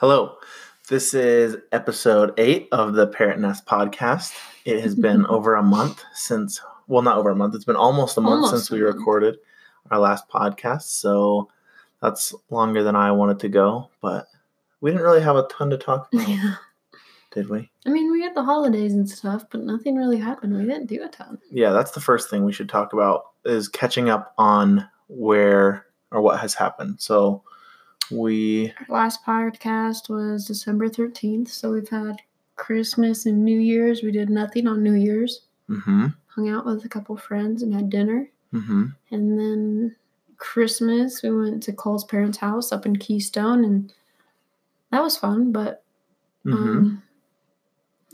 Hello. This is episode eight of the Parrot Nest podcast. It has been over a month since, well, not over a month, it's been almost a month Almost since we recorded our last podcast. So that's longer than I wanted to go, but we didn't really have a ton to talk about, Yeah. did we? I mean, we had the holidays and stuff, but nothing really happened. We didn't do a ton. Yeah, that's the first thing we should talk about is catching up on where or what has happened. So we, last podcast was December 13th, so we've had Christmas and New Year's. We did nothing on New Year's. mm-hmm, Hung out with a couple friends and had dinner. mm-hmm. And then Christmas, we went to Cole's parents' house up in Keystone, and that was fun, but Mm-hmm. um,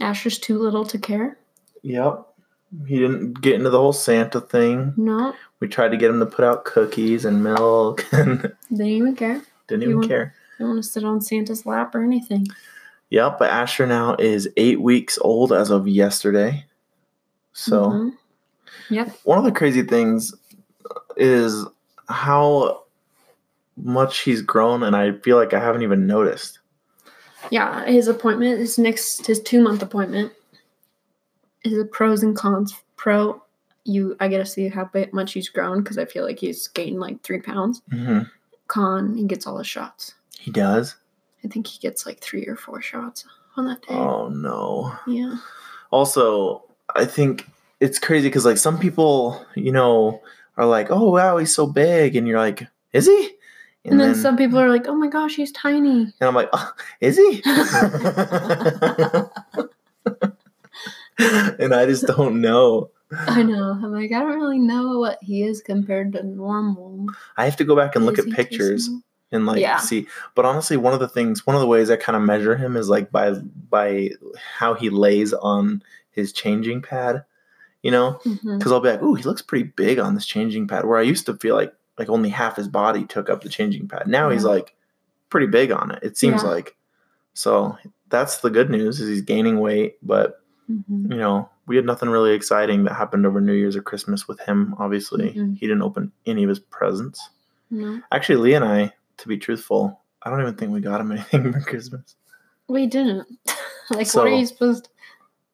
Asher's too little to care. Yep. He didn't get into the whole Santa thing. No, We tried to get him to put out cookies and milk and they didn't even care. Didn't You even want- care. Don't want to sit on Santa's lap or anything. Yep, but Asher now is eight weeks old as of yesterday. So, Mhm. Yep. one of the crazy things is how much he's grown, and I feel like I haven't even noticed. Yeah, his appointment, his next, his two month appointment, is a pros and cons. Pro, you, I get to see how much he's grown because I feel like he's gained like three pounds. hmm Con, he gets all his shots. He does? I think he gets like three or four shots on that day. Oh, no. Yeah. also i think it's crazy because like some people you know are like oh wow he's so big and you're like is he And, then, some people are like, oh my gosh, he's tiny. and i'm like oh, is he and i just don't know I know. I'm like, I don't really know what he is compared to normal. i have to go back and look at pictures and like Yeah. see but honestly one of the things one of the ways i kind of measure him is like by by how he lays on his changing pad you know mm-hmm. because I'll be like, "Ooh, he looks pretty big on this changing pad." Where I used to feel like like only half his body took up the changing pad. Now he's like pretty big on it. It seems Yeah. like. So that's the good news is he's gaining weight, but Mhm. you know we had nothing really exciting that happened over New Year's or Christmas with him. Obviously, Mhm. he didn't open any of his presents. No. Actually, Lee and I, to be truthful, I don't even think we got him anything for Christmas. We didn't. like, what are you supposed to?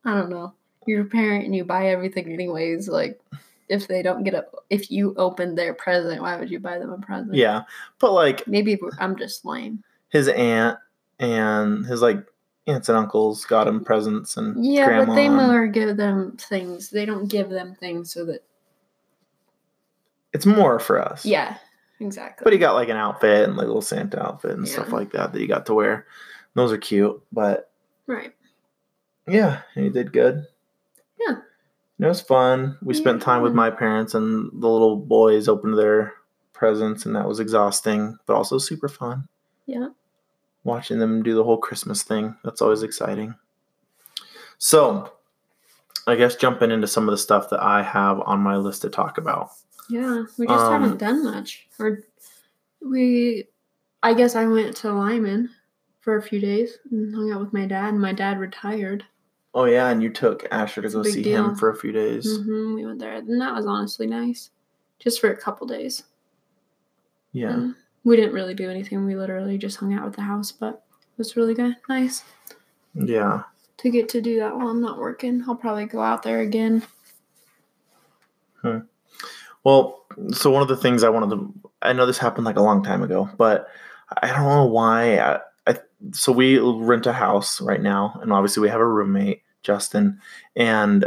I don't know. You're a parent and you buy everything anyways. Like, if they don't get a, if you open their present, why would you buy them a present? Yeah, but like Maybe I'm just lame. his aunt and his like aunts and uncles got him presents and Yeah, grandma but they more give them things. They don't give them things so that. it's more for us. Yeah, exactly. But he got like an outfit and like a little Santa outfit and stuff like that that he got to wear. Those are cute. But right. yeah, he did good. Yeah. It was fun. We spent time with my parents and the little boys opened their presents and that was exhausting, but also super fun. Yeah. Watching them do the whole Christmas thing. That's always exciting. So I guess jumping into some of the stuff that I have on my list to talk about. Yeah, we just Um, haven't done much. Or we, I guess I went to Lyman for a few days and hung out with my dad. And my dad retired. Oh yeah, and you took Asher to It's go see deal. him for a few days. hmm we went there, and that was honestly nice, just for a couple days. Yeah. And we didn't really do anything. We literally just hung out at the house, but it was really good, nice Yeah. to get to do that while I'm not working. I'll probably go out there again. Hmm. Well, so one of the things I wanted to, I know this happened like a long time ago, but I don't know why. I, I so we rent a house right now, and obviously we have a roommate, Justin, and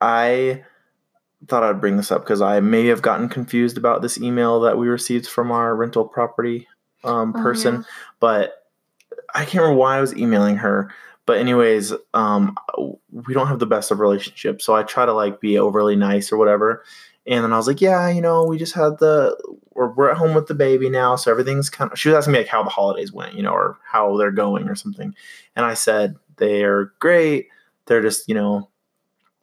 I thought I'd bring this up because I may have gotten confused about this email that we received from our rental property um, Oh, person, yeah. but I can't remember why I was emailing her. But anyways, um, we don't have the best of relationships, so I try to like be overly nice or whatever. And then I was like, yeah, you know, we just had the we're, we're at home with the baby now, so everything's kind of. She was asking me like how the holidays went, you know, or how they're going or something. And I said they're great. They're just, you know,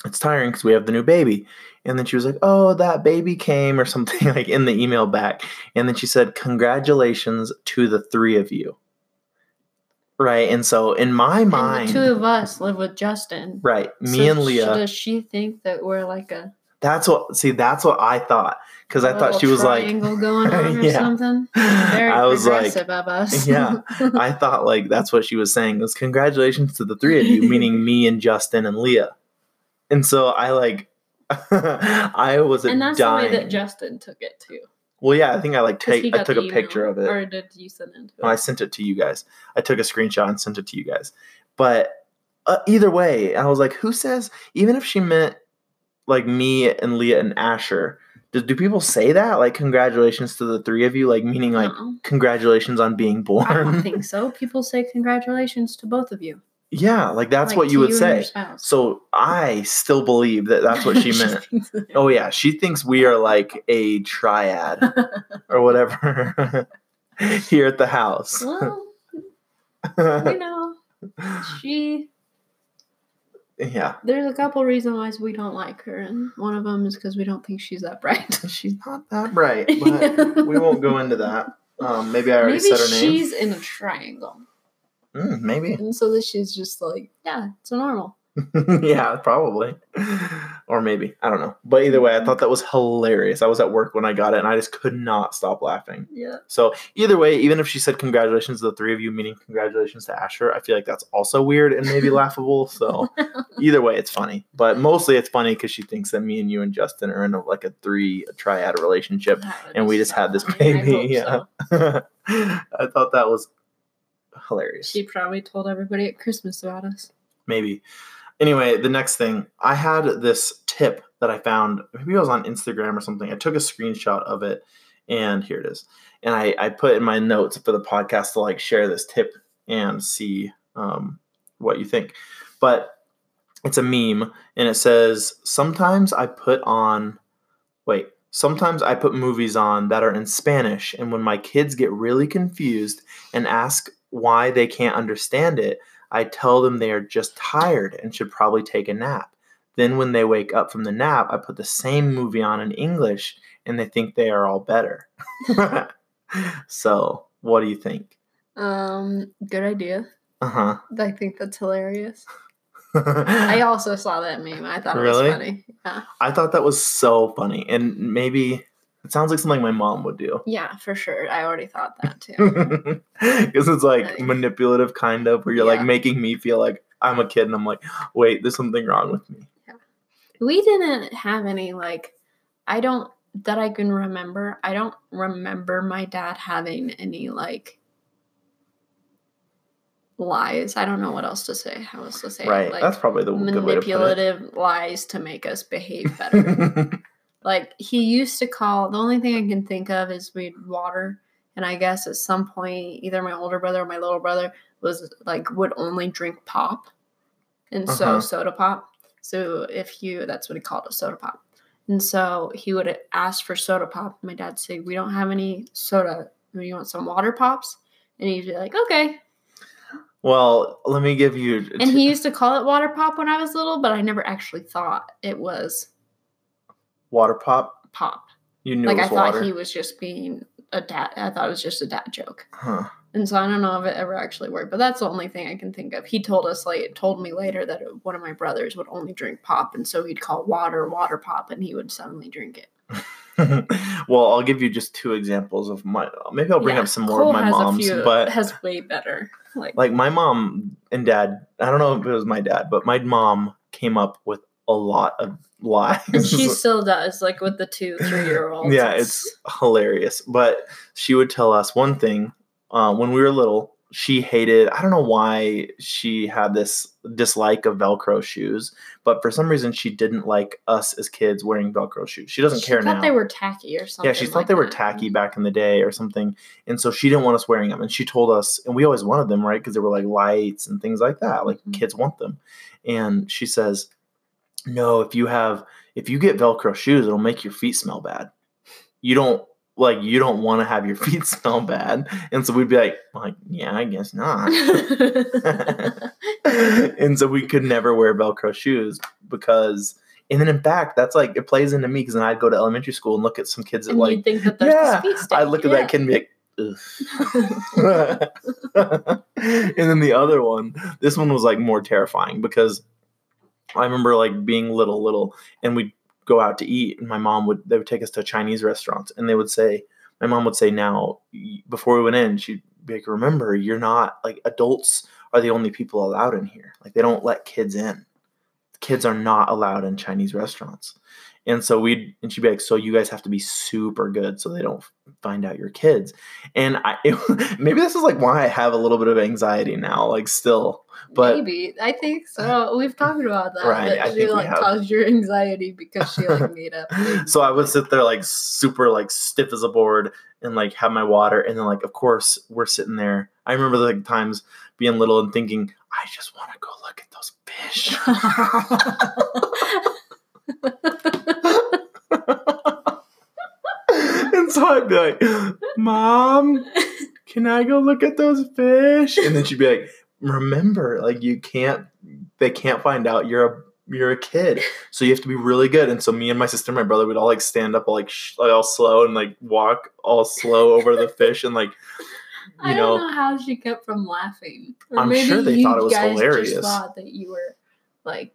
it's tiring because we have the new baby. And then she was like, oh, that baby came or something like in the email back. And then she said, congratulations to the three of you. Right. And so in my And mind, the two of us live with Justin. right, me So and Leah. Does she think that we're like a? That's what see, that's what I thought. because I thought she was like, triangle going on or Yeah. something. Very I was like, of us. yeah. I thought like that's what she was saying. Was congratulations to the three of you, meaning me and Justin and Leah. And so I like, I was and that's dying. the way that Justin took it too. well, yeah, I think I like take I took a picture of it. Or did you send it to No, I sent it to you guys. I took a screenshot and sent it to you guys. But uh, either way, I was like, who says, even if she meant like me and Leah and Asher, do, do people say that? Like, congratulations to the three of you? Like, meaning like, No. congratulations on being born? I don't think so. People say congratulations to both of you. Yeah, like that's Like, what you would your say. So I still believe that that's what she meant. Oh, yeah. She thinks we are like a triad or whatever here at the house. well, you know, she. yeah. There's a couple reasons why we don't like her, and one of them is because we don't think she's that bright. She's not that bright, but we won't go into that. Um, maybe I already Maybe said her name. she's in a triangle, Mm, maybe. and so that she's just like, yeah, it's a normal. yeah, probably. Or maybe. I don't know. But either way, I thought that was hilarious. I was at work when I got it and I just could not stop laughing. Yeah. So either way, even if she said congratulations to the three of you, meaning congratulations to Asher, I feel like that's also weird and maybe laughable. So either way, it's funny. But mostly it's funny because she thinks that me and you and Justin are in a, like a three a triad relationship. And we just had this baby, yeah. I thought that was hilarious. She probably told everybody at Christmas about us. maybe. Anyway, the next thing I had this tip that I found. Maybe it was on Instagram or something. I took a screenshot of it, and here it is. And I, I put in my notes for the podcast to like share this tip and see um, what you think. But it's a meme, and it says sometimes I put on. Wait. Sometimes I put movies on that are in Spanish, and when my kids get really confused and ask why they can't understand it, I tell them they are just tired and should probably take a nap. Then, when they wake up from the nap, I put the same movie on in English and they think they are all better. so, what do you think? Um, good idea. Uh huh. I think that's hilarious. I also saw that meme. I thought Really? it was funny. Yeah. I thought that was so funny. And maybe it sounds like something my mom would do. Yeah, for sure. I already thought that too. Because it's like manipulative, kind of, where you're like making me feel like I'm a kid and I'm like, wait, there's something wrong with me. Yeah. we didn't have any like I don't that I can remember. I don't remember my dad having any like lies. I don't know what else to say. How else to say right. Like That's probably the good way to put it. manipulative lies to make us behave better. like he used to call the only thing I can think of is we'd water. And I guess at some point either my older brother or my little brother was like would only drink pop. And so Uh-huh. soda pop. So if you that's what he called a soda pop. And so he would ask for soda pop. My dad said, We don't have any soda. You want some water pops? And he'd be like, Okay. well, let me give you. And he used to call it water pop when I was little, but I never actually thought it was water pop. pop. You knew like it I was thought water. he was just being a dad. I thought it was just a dad joke, Huh. and so I don't know if it ever actually worked. But that's the only thing I can think of. He told us like told me later that one of my brothers would only drink pop, and so he'd call water water pop, and he would suddenly drink it. well, I'll give you just two examples of my. Maybe I'll bring Yeah, up some more Cole of my has a mom's, few- but has way better. Like, like my mom and dad. I don't know if it was my dad, but my mom came up with a lot of lies. and she still does. Like with the two three year olds. yeah, it's hilarious. But she would tell us one thing uh, when we were little. She hated. I don't know why she had this dislike of Velcro shoes, but for some reason she didn't like us as kids wearing Velcro shoes. She doesn't she care thought now. they were tacky or something. yeah, she thought like they were that. tacky back in the day or something, and so she didn't want us wearing them. And she told us, and we always wanted them, right? Because they were like lights and things like that. Like Mhm. kids want them. And she says, "No, if you have, if you get Velcro shoes, it'll make your feet smell bad. You don't like, you don't want to have your feet smell bad." And so we'd be like, "Like, yeah, I guess not." and so we could never wear Velcro shoes because. And then in fact, that's like it plays into me because then I'd go to elementary school and look at some kids that and like think that yeah, I look at yeah. that kid and be like, Ugh. and then the other one, this one was like more terrifying because I remember like being little, little, and we'd go out to eat, and my mom would they would take us to Chinese restaurants, and they would say, my mom would say, now before we went in, she'd be like, remember, you're not like adults are the only people allowed in here. Like they don't let kids in. Kids are not allowed in Chinese restaurants. And so we'd, and she'd be like, so you guys have to be super good so they don't find out your kids. And I, it, maybe this is like why I have a little bit of anxiety now, like still, but Maybe I think so. We've talked about that. Right, that I she like caused your anxiety because she like made up. so I would sit there like super like stiff as a board and like have my water and then like of course we're sitting there. I remember the times being little and thinking, I just want to go look at those fish. and so I'd be like, Mom, can I go look at those fish? And then she'd be like, Remember, like you can't they can't find out you're a you're a kid. So you have to be really good. And so me and my sister and my brother would all like stand up all like, sh- like all slow and like walk all slow over the fish and like I you don't know know how she kept from laughing. Or I'm maybe sure they you thought it was hilarious. Just thought that you were like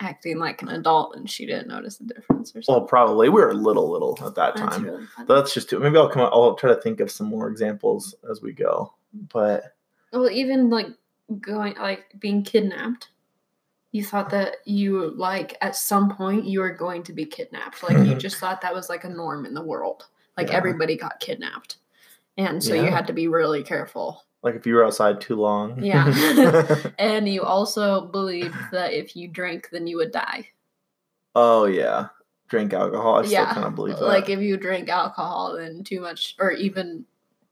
acting like an adult and she didn't notice the difference or something. well probably we were little little at that That's time. really. That's just too maybe I'll come I'll try to think of some more examples as we go. But well, even like going like being kidnapped. You thought that you like at some point you were going to be kidnapped. Like you mm-hmm. just thought that was like a norm in the world. Like Yeah. everybody got kidnapped. And so you had to be really careful. Like if you were outside too long. Yeah. And you also believed that if you drank, then you would die. oh yeah. Drink alcohol. I yeah. still kind of believe that. Like if you drink alcohol, then too much, or even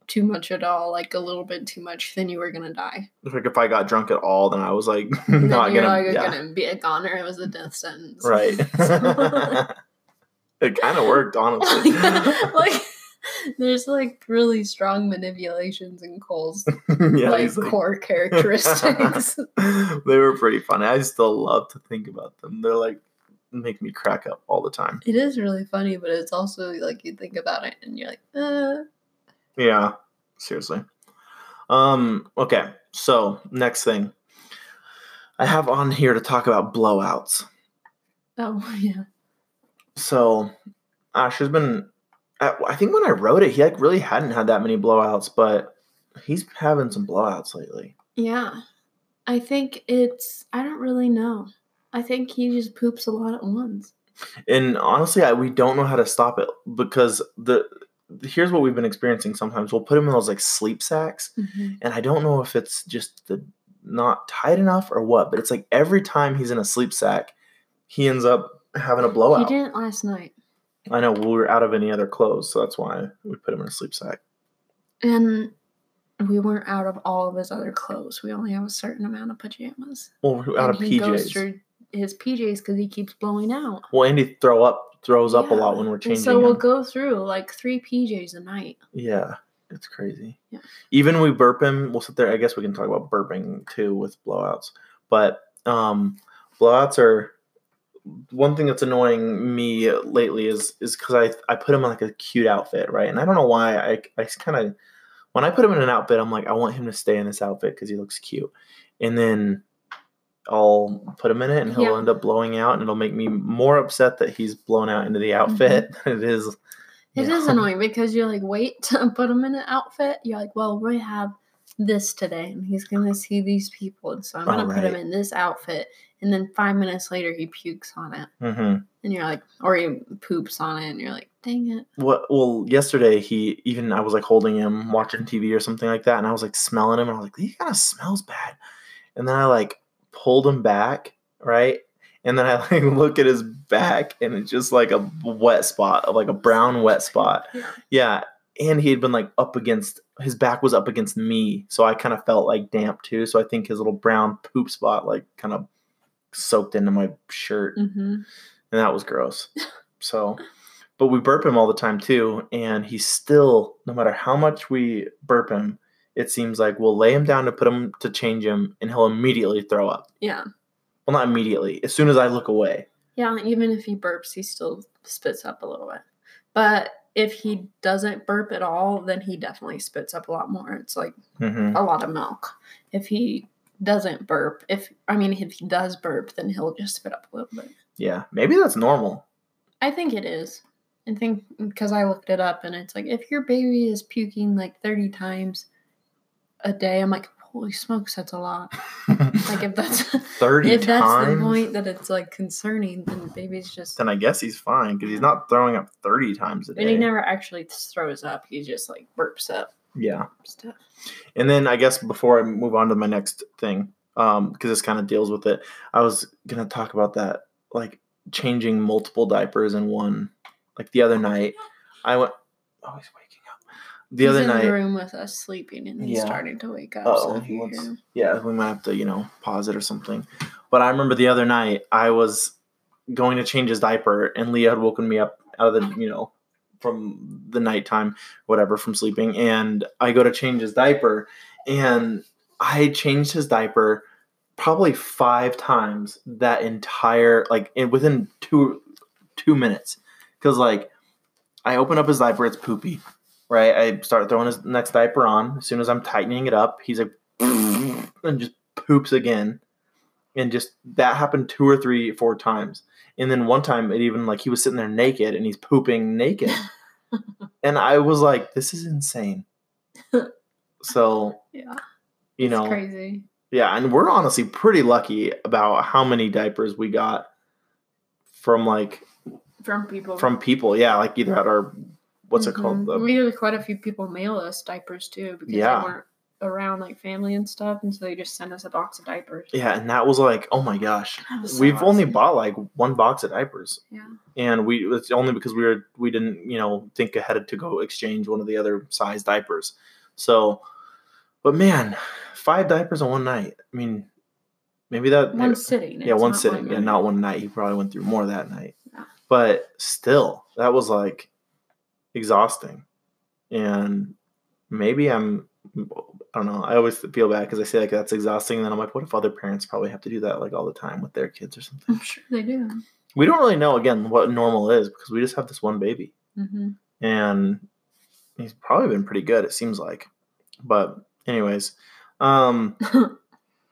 too much at all, like a little bit too much, then you were gonna die. like if I got drunk at all, then I was like not gonna, not yeah. gonna be a goner. It was a death sentence. right. it kind of worked, honestly. like there's like really strong manipulations in Cole's yeah, like, like- core characteristics. they were pretty funny. I still love to think about them. They're like make me crack up all the time. it is really funny, but it's also like you think about it and you're like, uh, Yeah, seriously. Um. Okay. So next thing, I have on here to talk about blowouts. oh yeah. So Ash has been. I I think when I wrote it, he like really hadn't had that many blowouts, but he's having some blowouts lately. Yeah. I think it's I don't really know. I think he just poops a lot at once. And honestly, I, we don't know how to stop it because the here's what we've been experiencing. Sometimes we'll put him in those like sleep sacks, mm-hmm. and I don't know if it's just the not tight enough or what, but it's like every time he's in a sleep sack, he ends up having a blowout. He didn't last night. I know we were out of any other clothes, so that's why we put him in a sleep sack. And we weren't out of all of his other clothes. We only have a certain amount of pajamas. Well, we're out and of he goes PJs. through his PJs because he keeps blowing out. Well, Andy throw up throws up a lot when we're And changing. so we'll him. go through like three PJs a night. Yeah, it's crazy. Yeah. Even we burp him, we'll sit there. I guess we can talk about burping too with blowouts. But um, blowouts are one thing that's annoying me lately is is because I I put him in like a cute outfit, right? And I don't know why I I kind of when I put him in an outfit, I'm like I want him to stay in this outfit because he looks cute, and then. I'll put him in it and he'll Yeah. end up blowing out and it'll make me more upset that he's blown out into the mm-hmm. outfit than it is It is annoying because you're like, wait to put him in an outfit. You're like, well, we have this today, and he's gonna see these people, and so I'm gonna Oh, put him in this outfit. And then five minutes later, he pukes on it, hmm and you're like, or he poops on it, and you're like, dang it. What? Well, yesterday he even I was like holding him watching TV or something like that, and I was like smelling him, and I was like, he kind of smells bad. And then I like pulled him back, right? And then I like look at his back, and it's just like a wet spot, like a brown wet spot. Yeah. Yeah, and he had been like up against his back was up against me, so I kind of felt like damp too. So I think his little brown poop spot like kind of soaked into my shirt Mm-hmm. and that was gross. So, but we burp him all the time too, and he still, no matter how much we burp him, it seems like we'll lay him down to put him to change him, and he'll immediately throw up. Yeah. Well, not immediately. As soon as I look away. Yeah, even if he burps, he still spits up a little bit. But if he doesn't burp at all, then he definitely spits up a lot more. It's like hmm a lot of milk. If he doesn't burp, if I mean if he does burp, then he'll just spit up a little bit. Yeah, maybe that's normal. I think it is. I think because I looked it up and it's like if your baby is puking like 30 times a day, I'm like, holy smokes, that's a lot. Like if that's 30 if that's times. the point that it's like concerning, then the baby's just then I guess he's fine because he's not throwing up 30 times a day. and he never actually throws up. He just like burps up yeah. stuff. And then I guess before I move on to my next thing, um, because this kind of deals with it, I was gonna talk about that, like changing multiple diapers in one. Like the other night, I went. Oh, he's waking up. The He's other in night, the room with us sleeping and he's Yeah. starting to wake up. Uh-oh, so yeah, we might have to, you know, pause it or something. But I remember the other night I was going to change his diaper, and Leah had woken me up out of the, you know, from the nighttime, whatever, from sleeping, and I go to change his diaper, and I changed his diaper probably five times that entire like in within two two minutes because like I open up his diaper, it's poopy, right? I start throwing his next diaper on. As soon as I'm tightening it up, he's like and just poops again, and just that happened two or three, four times. And then one time, it even like he was sitting there naked and he's pooping naked, and I was like, "This is insane." So Yeah. you It's know, crazy. yeah, and we're honestly pretty lucky about how many diapers we got from like From people. from people. Yeah, like either at our what's it called? Mhm. The, we had quite a few people mail us diapers too because Yeah. they weren't around like family and stuff, and so they just sent us a box of diapers. yeah, and that was like, oh my gosh, so we've only bought like one box of diapers, Yeah. and we it's only because we were we didn't you know think ahead to go exchange one of the other size diapers. So, but man, five diapers in one night. I mean, maybe that One maybe- sitting. yeah one sitting yeah not one night he probably went through more that night Yeah. but still that was like exhausting and maybe i'm i don't know. I always feel bad because i say like that's exhausting and then i'm like what if other parents probably have to do that like all the time with their kids or something? I'm sure they do. we don't really know again what normal is because we just have this one baby. Hmm and he's probably been pretty good it seems like. But anyways um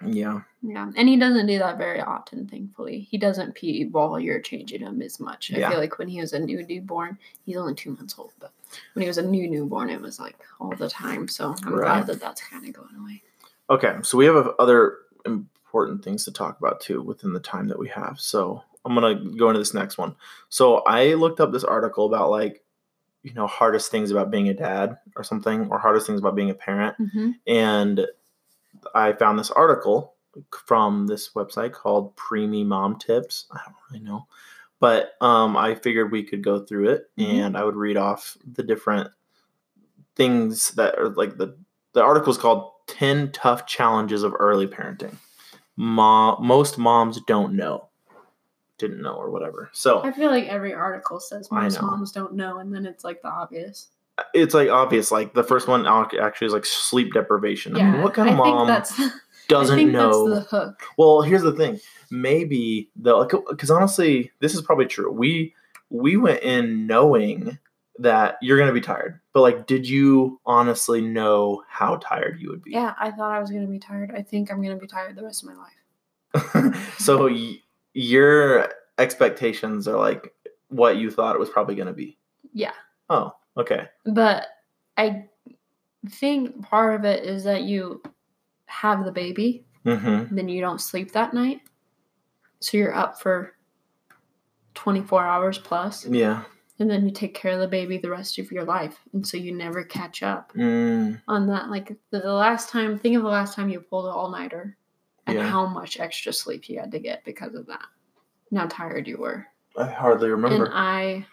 yeah Yeah, and he doesn't do that very often. Thankfully, he doesn't pee while you're changing him as much. I Yeah. feel like when he was a new newborn, he's only two months old, but when he was a new newborn, it was like all the time. So I'm Right. glad that that's kind of going away. Okay, so we have other important things to talk about too within the time that we have. So I'm gonna go into this next one. So I looked up this article about like, you know, hardest things about being a dad or something, or hardest things about being a parent, Mm-hmm. and I found this article from this website called Preemie Mom Tips. I don't really know, but um, I figured we could go through it Mhm. and I would read off the different things that are like the the article is called 10 tough challenges of early parenting. Mom, most moms don't know. Didn't know or whatever. So I feel like every article says most moms don't know, and then it's like the obvious. it's like obvious. Like the first one actually is like sleep deprivation. I mean, what kind of I mom think that's doesn't know the hook. Well, here's the thing. Maybe the because honestly, this is probably true. We we went in knowing that you're gonna be tired, but like, did you honestly know how tired you would be? Yeah, I thought I was gonna be tired. I think I'm gonna be tired the rest of my life. so y- your expectations are like what you thought it was probably gonna be. Yeah. Oh, okay. But I think part of it is that you have the baby, Mm-hmm. then you don't sleep that night. So you're up for 24 hours plus, Yeah. and then you take care of the baby the rest of your life. And so you never catch up Mm, on that. Like the, the last time, think of the last time you pulled an all nighter and Yeah. how much extra sleep you had to get because of that. And how tired you were. I hardly remember. And I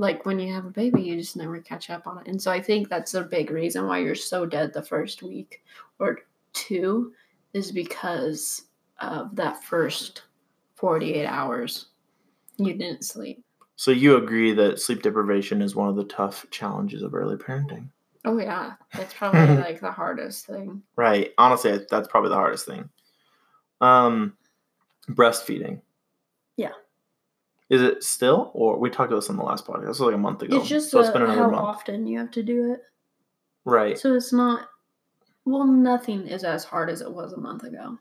like when you have a baby, you just never catch up on it. And so I think that's a big reason why you're so dead the first week or two is because of that first 48 hours you didn't sleep. so you agree that sleep deprivation is one of the tough challenges of early parenting? Oh yeah, that's probably like the hardest thing. Right. Honestly, that's probably the hardest thing. Um, breastfeeding. Yeah. Is it still, or we talked about this on the last podcast? This was like a month ago. It's just so it's uh, been another how month. often you have to do it. Right. So it's not well, nothing is as hard as it was a month ago.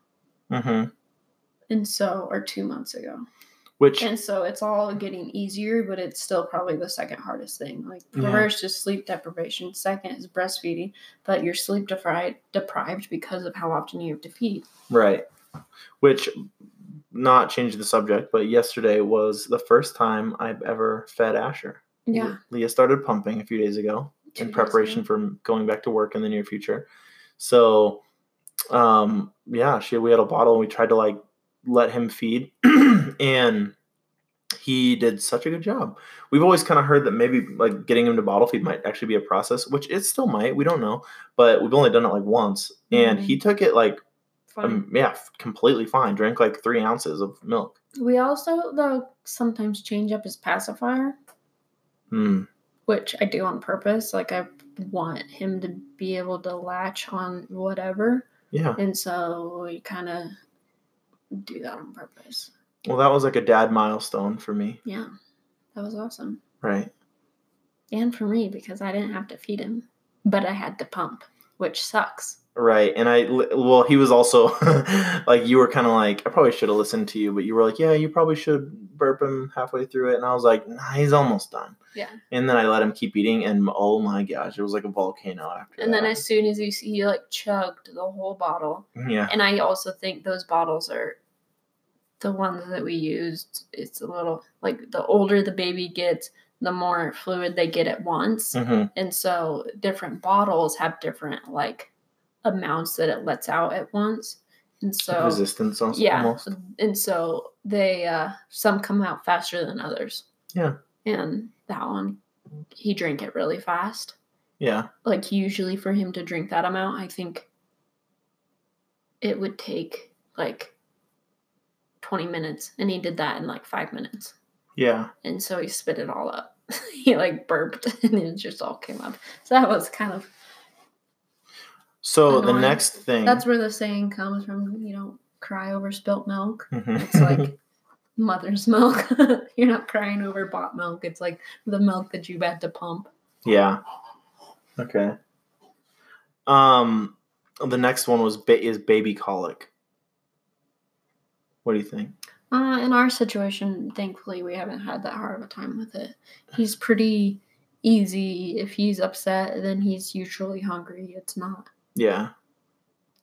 hmm And so or 2 months ago. Which And so it's all getting easier, but it's still probably the second hardest thing. Like Yeah. first is sleep deprivation, second is breastfeeding, but you're sleep deprived deprived because of how often you have to feed. Right. Which, not change the subject, but yesterday was the first time I've ever fed Asher. Yeah. Leah started pumping a few days ago Two in preparation ago. for going back to work in the near future. So, um, yeah, she we had a bottle and we tried to like let him feed, and he did such a good job. We've always kind of heard that maybe like getting him to bottle feed might actually be a process, which it still might. We don't know, but we've only done it like once, and Mhm. he took it like. Um, yeah, completely fine. Drink like three ounces of milk. we also though sometimes change up his pacifier, Hmm. which I do on purpose. Like I want him to be able to latch on whatever. Yeah. And so we kind of do that on purpose. Well, that was like a dad milestone for me, Yeah, that was awesome. right? And for me, because I didn't have to feed him, but I had to pump, which sucks. Right. And I, well, he was also like, you were kind of like, I probably should have listened to you, but you were like, yeah, you probably should burp him halfway through it. And I was like, nah, he's almost done. Yeah. And then I let him keep eating, and oh my gosh, it was like a volcano after And then as soon as you see, he like chugged the whole bottle. yeah. And I also think those bottles are the ones that we used. It's a little like the older the baby gets, the more fluid they get at once. hmm And so different bottles have different like amounts that it lets out at once. And so Resistance also, yeah almost. and so they uh some come out faster than others Yeah. and that one he drank it really fast Yeah. like usually for him to drink that amount i think it would take like 20 minutes and he did that in like five minutes Yeah. and so he spit it all up he like burped and it just all came up so that was kind of So the next thing. that's where the saying comes from you don't cry over spilt milk Mhm. It's like mother's milk. You're not crying over bought milk. It's like the milk that you've had to pump. Yeah. Okay. Um, the next one was ba- is baby colic. What do you think? Uh, in our situation, thankfully, we haven't had that hard of a time with it. He's pretty easy. If he's upset, then he's usually hungry. It's not. Yeah,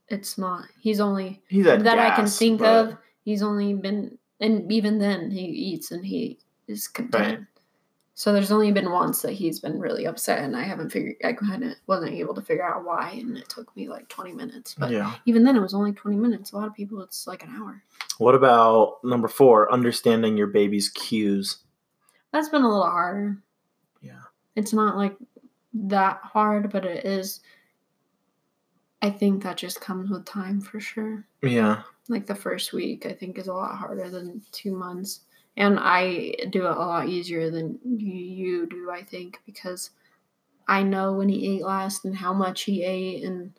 It's not. He's only he's at that I can think but- of. He's only been, and even then, he eats and he is content. Right. So there's only been once that he's been really upset, and I haven't figured. I of wasn't able to figure out why, and it took me like 20 minutes. But Yeah. even then, it was only 20 minutes. A lot of people, it's like an hour. What about number four? Understanding your baby's cues. That's been a little harder. Yeah. It's not like that hard, but it is. I think that just comes with time for sure. Yeah. Like the first week, I think is a lot harder than two months. And I do it a lot easier than you, do, I think, because I know when he ate last and how much he ate, and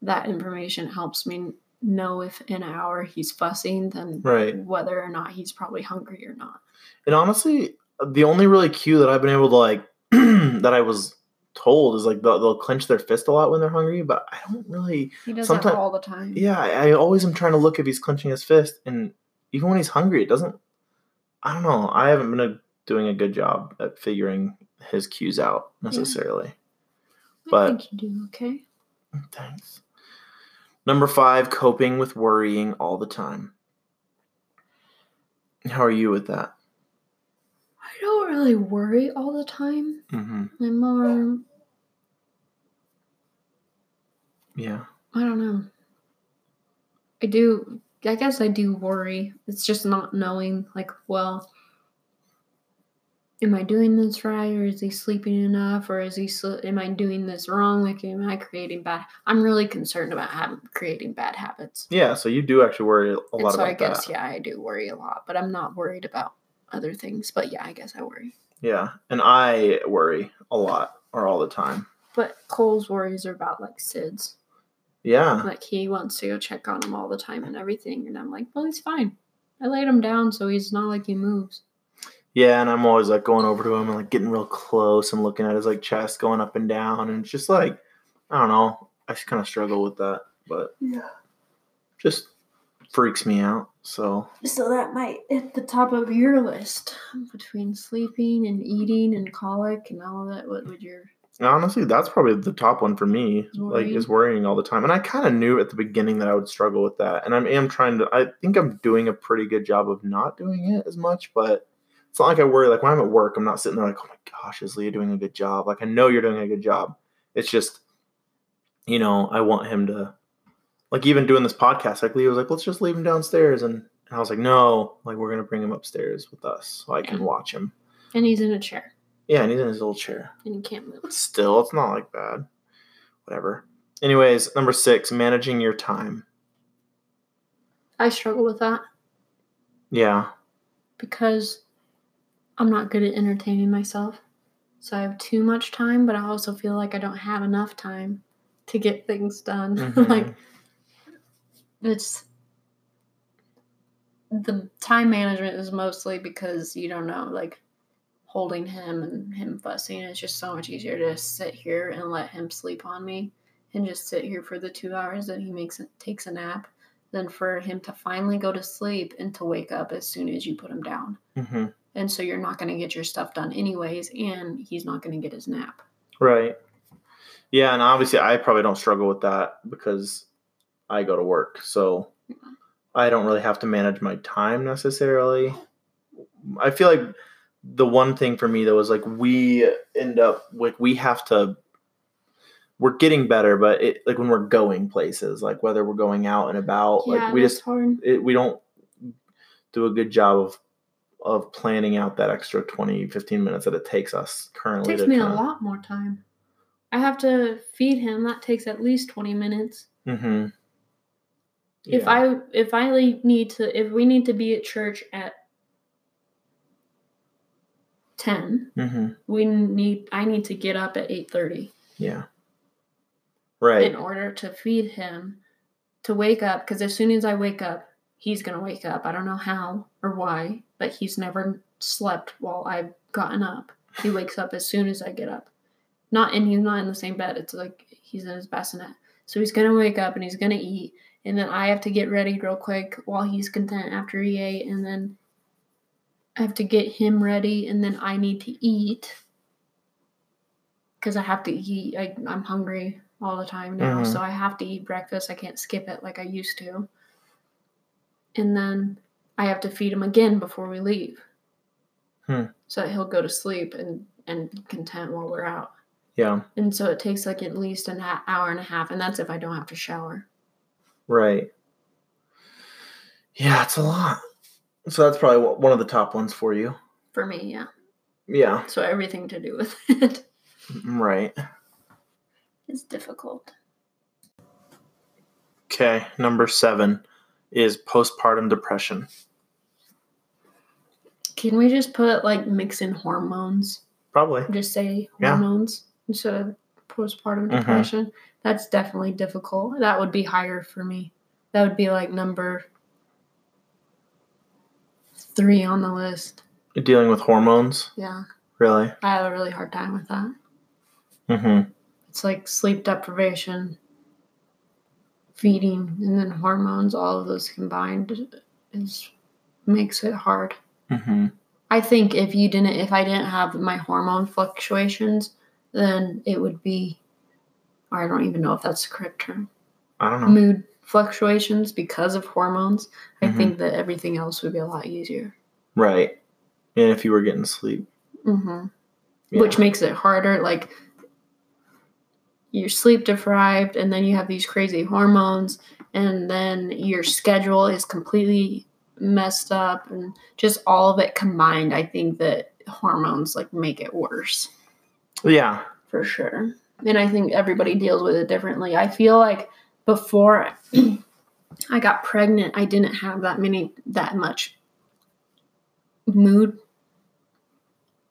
that information helps me know if in an hour he's fussing, then Right. whether or not he's probably hungry or not. And honestly, the only really cue that I've been able to like that I was told is like they'll, they'll clench their fist a lot when they're hungry, but I don't really. He does that all the time. Yeah, I, I always am trying to look if he's clenching his fist, and even when he's hungry, it doesn't. I don't know. I haven't been a, doing a good job at figuring his cues out necessarily. I but- think you do okay. Thanks. Number five, coping with worrying all the time. How are you with that? Really worry all the time. Mm-hmm. I'm more, Yeah. I don't know. I do, I guess I do worry. It's just not knowing, like, well, am I doing this right or is he sleeping enough or is he, sl- am I doing this wrong? Like, am I creating bad? I'm really concerned about having, creating bad habits. Yeah. So you do actually worry a and lot so about I guess, that. yeah, I do worry a lot, but I'm not worried about other things. But yeah, I guess I worry. Yeah. And I worry a lot or all the time. But Cole's worries are about like SIDS. Yeah. Like he wants to go check on him all the time and everything. And I'm like, well, he's fine. I laid him down so he's not like he moves. Yeah. And I'm always like going over to him and like getting real close and looking at his like chest going up and down. And it's just like, I don't know. I just kind of struggle with that. But Yeah. just freaks me out. So So that might hit the top of your list between sleeping and eating and colic and all that. What would your honestly, that's probably the top one for me. Like is worrying all the time, and I kind of knew at the beginning that I would struggle with that, and I am trying to. I think I'm doing a pretty good job of not doing it as much, but it's not like I worry. Like when I'm at work, I'm not sitting there like, oh my gosh, is Leah doing a good job? Like I know you're doing a good job. It's just, you know, I want him to, like even doing this podcast. Like Leah was like, let's just leave him downstairs, and, and I was like, no, like we're gonna bring him upstairs with us so I can Yeah. watch him. and he's in a chair Yeah, and he's in his little chair. and he can't move. But still, it's not like bad. Whatever. Anyways, number six, managing your time. I struggle with that Yeah. because I'm not good at entertaining myself. So I have too much time, but I also feel like I don't have enough time to get things done. Mhm. like it's the time management is mostly because you don't know like holding him and him fussing it's just so much easier to sit here and let him sleep on me and just sit here for the two hours that he makes takes a nap than for him to finally go to sleep and to wake up as soon as you put him down. Hmm and so you're not going to get your stuff done anyways and he's not going to get his nap. Right. Yeah, and obviously, I probably don't struggle with that because I go to work, so I don't really have to manage my time necessarily. I feel like the one thing for me though is like we end up like we have to. We're getting better, but it like when we're going places, like whether we're going out and about, yeah like we just it, we don't do a good job of of planning out that extra 20 15 minutes that it takes us currently It takes me a kinda- lot more time. I have to feed him. That takes at least twenty minutes. Mm-hmm. If I if I need to if we need to be at church at ten, Mhm. we need I need to get up at eight thirty yeah right in order to feed him to wake up. Because as soon as I wake up, he's gonna wake up. I don't know how or why, but he's never slept while I've gotten up. He wakes up as soon as I get up. Not and he's not in the same bed. It's like he's in his bassinet. So he's gonna wake up and he's gonna eat, and then I have to get ready real quick while he's content after he ate, and then I have to get him ready, and then I need to eat because I have to eat. I, I'm hungry all the time now, Mhm. so I have to eat breakfast. I can't skip it like I used to. And then I have to feed him again before we leave, Hmm. so that he'll go to sleep and and be content while we're out. yeah And so it takes like at least an hour and a half, and that's if I don't have to shower. Right yeah it's a lot so that's probably one- of the top ones for you For me, yeah. yeah So everything to do with it mm-hmm, right is difficult. okay number seven is postpartum depression Can we just put like mix in hormones? probably Just say Yeah. hormones instead of postpartum Mhm. depression. That's definitely difficult. That would be higher for me. That would be like number three on the list. dealing with hormones Yeah. really I have a really hard time with that. mm-hmm It's like sleep deprivation, feeding, and then hormones, all of those combined is makes it hard. mm-hmm I think if you didn't if I didn't have my hormone fluctuations, then it would be or I don't even know if that's the correct term. i don't know Mood fluctuations because of hormones. I Mhm. think that everything else would be a lot easier. right and if you were getting sleep hmm yeah. Which makes it harder. Like you're sleep deprived, and then you have these crazy hormones, and then your schedule is completely messed up, and just all of it combined. I think that hormones like make it worse. Yeah for sure. And I think everybody deals with it differently. I feel like before I got pregnant, I didn't have that many, that much mood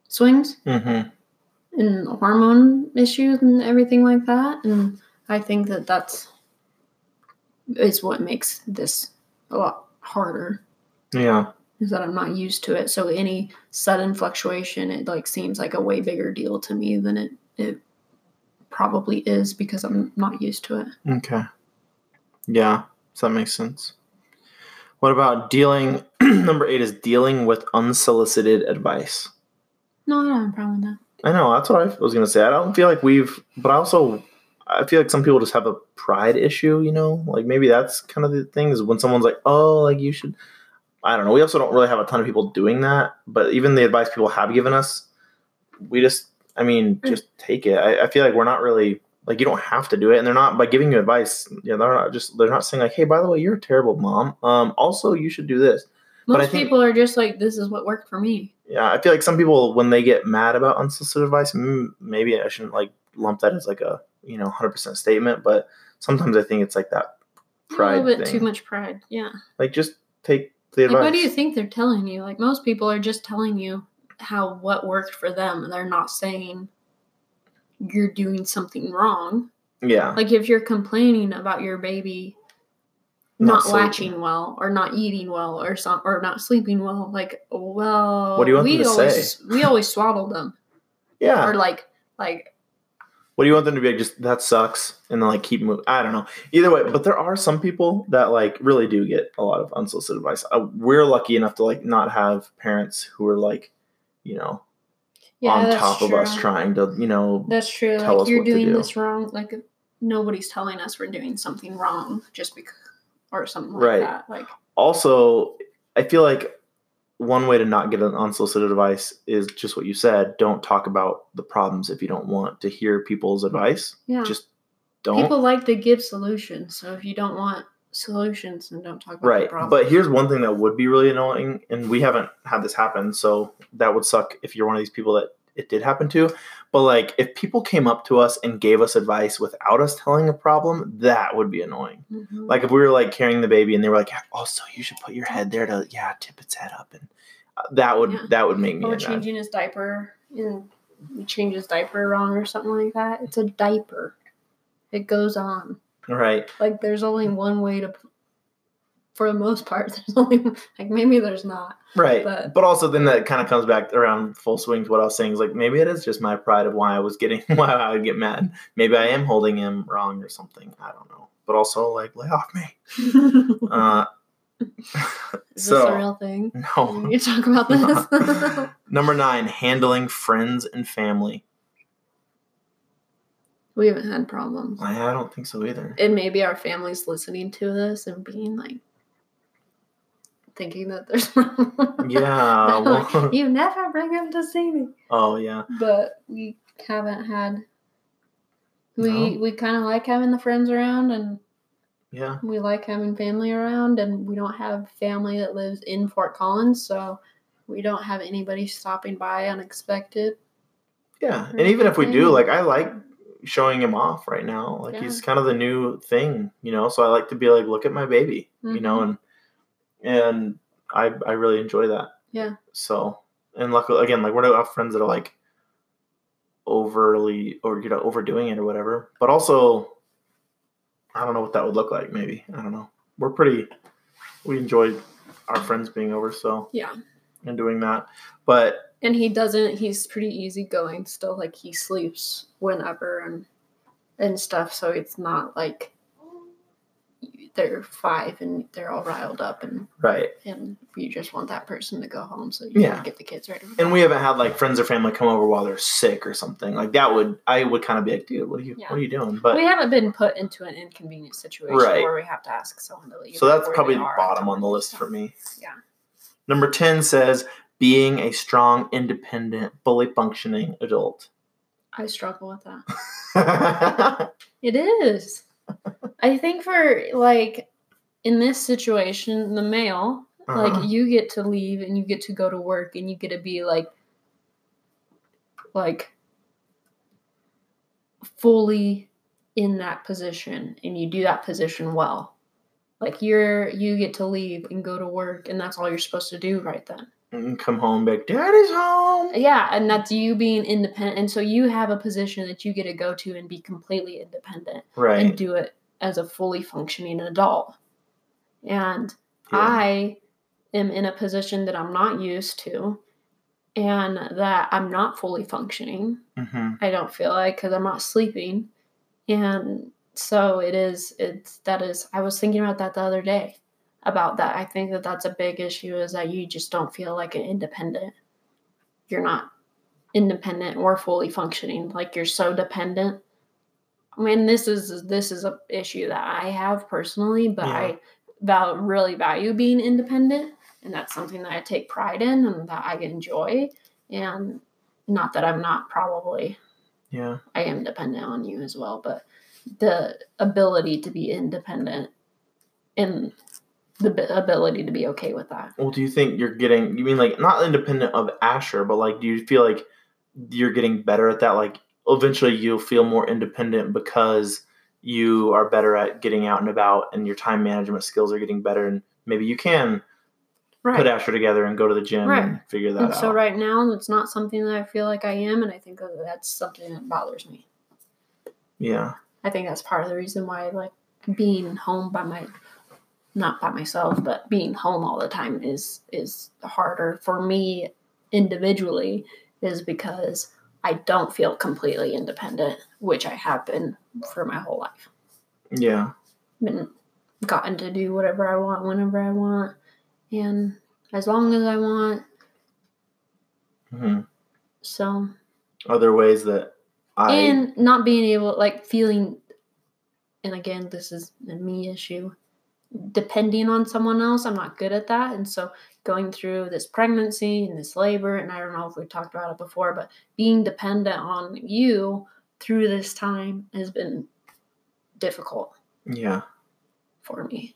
swings mm-hmm and hormone issues and everything like that. And I think that that's is what makes this a lot harder yeah is that I'm not used to it. So any sudden fluctuation, it like seems like a way bigger deal to me than it it probably is because I'm not used to it. Okay. Yeah, does that make sense? What about dealing? number eight is dealing with unsolicited advice. No, I don't have a problem with that. I know that's what I was gonna say. I don't feel like we've, but I also I feel like some people just have a pride issue. You know, like maybe that's kind of the thing is when someone's like, oh, like you should. I don't know. We also don't really have a ton of people doing that, but even the advice people have given us, we just, I mean, Mm. just take it. I, I feel like we're not really like you don't have to do it, and they're not by giving you advice. You know, they're not just they're not saying like, hey, by the way, you're a terrible mom. Um, also, you should do this. Most think- people are just like, this is what worked for me. Yeah, I feel like some people when they get mad about unsolicited advice, maybe I shouldn't like lump that as like a you know hundred percent statement, but sometimes I think it's like that pride. a little bit thing. too much pride. Yeah. Like just take the Like, what do you think they're telling you? Like, most people are just telling you how what worked for them. They're not saying you're doing something wrong. Yeah, Like, if you're complaining about your baby Not not, latching well or not eating well or some or not sleeping well, like, well, What do you want we them to always, We always swaddle them, yeah. or like, like what do you want them to be like? Just that sucks, and then like keep moving. I don't know. Either way, but there are some people that like really do get a lot of unsolicited advice. Uh, we're lucky enough to like not have parents who are like, you know, yeah, on top of us trying to, you know, That's true. tell like us you're what to doing do. this wrong. Like nobody's telling us we're doing something wrong just because or something like Right. that. Like also i feel like one way to not get an unsolicited advice is just what you said don't talk about the problems if you don't want to hear people's advice yeah. just don't People like to give solutions. So if you don't want solutions then don't talk about the right but here's one thing that would be really annoying and we haven't had this happen so that would suck if you're one of these people that it did happen to but like if people came up to us and gave us advice without us telling a problem that would be annoying Mhm. Like if we were like carrying the baby and they were like, also you should put your head there to yeah tip its head up and uh, that would Yeah. that would make me or changing his diaper and change his diaper wrong or something like that. It's a diaper. It goes on. Right. Like there's only one way to for the most part, there's only like maybe there's not. Right. But, But- also then that kind of comes back around full swing to what I was saying is like maybe it is just my pride of why I was getting why I would get mad. Maybe I am holding him wrong or something. I don't know. But also like lay off me. Uh Is so this a real thing? no. You talk about this. Number nine, handling friends and family. we haven't had problems. I, I don't think so either. And maybe our family's listening to this and being like thinking that there's Yeah, well- you never bring him to see me. Oh yeah. But we haven't had we No. we kind of like having the friends around and Yeah. we like having family around and we don't have family that lives in Fort Collins so we don't have anybody stopping by unexpected. Yeah, and even if we do, like I like showing him off right now. Like he's kind of the new thing, you know. So I like to be like, look at my baby, you know, mm-hmm. and and I I really enjoy that. Yeah. So and luckily again, like we're not have friends that are like overly or you know overdoing it or whatever, but also I don't know what that would look like. Maybe I don't know. We're pretty. We enjoy our friends being over, so Yeah. and doing that, but And he doesn't he's pretty easygoing still like he sleeps whenever and and stuff so it's not like they're five and they're all riled up and right. and you just want that person to go home so you Yeah. can get the kids ready. and we haven't had like friends or family come over while they're sick or something like that would i would kind of be like dude what are you Yeah. what are you doing but we haven't been put into an inconvenient situation Right. where we have to ask someone to leave. so that's probably the bottom on the time. list for me Yeah. number 10 says being a strong independent fully functioning adult I struggle with that. It is. I think for like in this situation, the male, Uh-huh. like you get to leave and you get to go to work and you get to be like like fully in that position and you do that position well. Like you're you get to leave and go to work and that's all you're supposed to do right then. And come home back daddy's home Yeah, and that's you being independent and so you have a position that you get to go to and be completely independent right and do it as a fully functioning adult. And Yeah. I am in a position that I'm not used to and that I'm not fully functioning. Mhm. I don't feel like because I'm not sleeping. And so it is, it's that is, I was thinking about that the other day. About that. I think that that's a big issue is that you just don't feel like an independent. You're not independent or fully functioning. Like you're so dependent. I mean, this is this is a issue that I have personally, but Yeah. I val- really value being independent, and that's something that I take pride in and that I enjoy. And not that I'm not probably Yeah. I am dependent on you as well, but the ability to be independent and the ability to be okay with that. Well, do you think you're getting? You mean like not independent of Asher, but like, do you feel like you're getting better at that? Like, eventually you'll feel more independent because you are better at getting out and about, and your time management skills are getting better, and maybe you can Right. put Asher together and go to the gym Right. and figure that and out. so right now, it's not something that I feel like I am, and I think that that's something that bothers me. Yeah. I think that's part of the reason why, like, being home by my, not by myself, but being home all the time is is harder for me individually, is because I don't feel completely independent, which I have been for my whole life. Yeah. been gotten to do whatever I want whenever I want and as long as I want. hmm So Other ways that I and not being able like feeling and again this is a me issue depending on someone else i'm not good at that and so going through this pregnancy and this labor and i don't know if we talked about it before but being dependent on you through this time has been difficult yeah for me.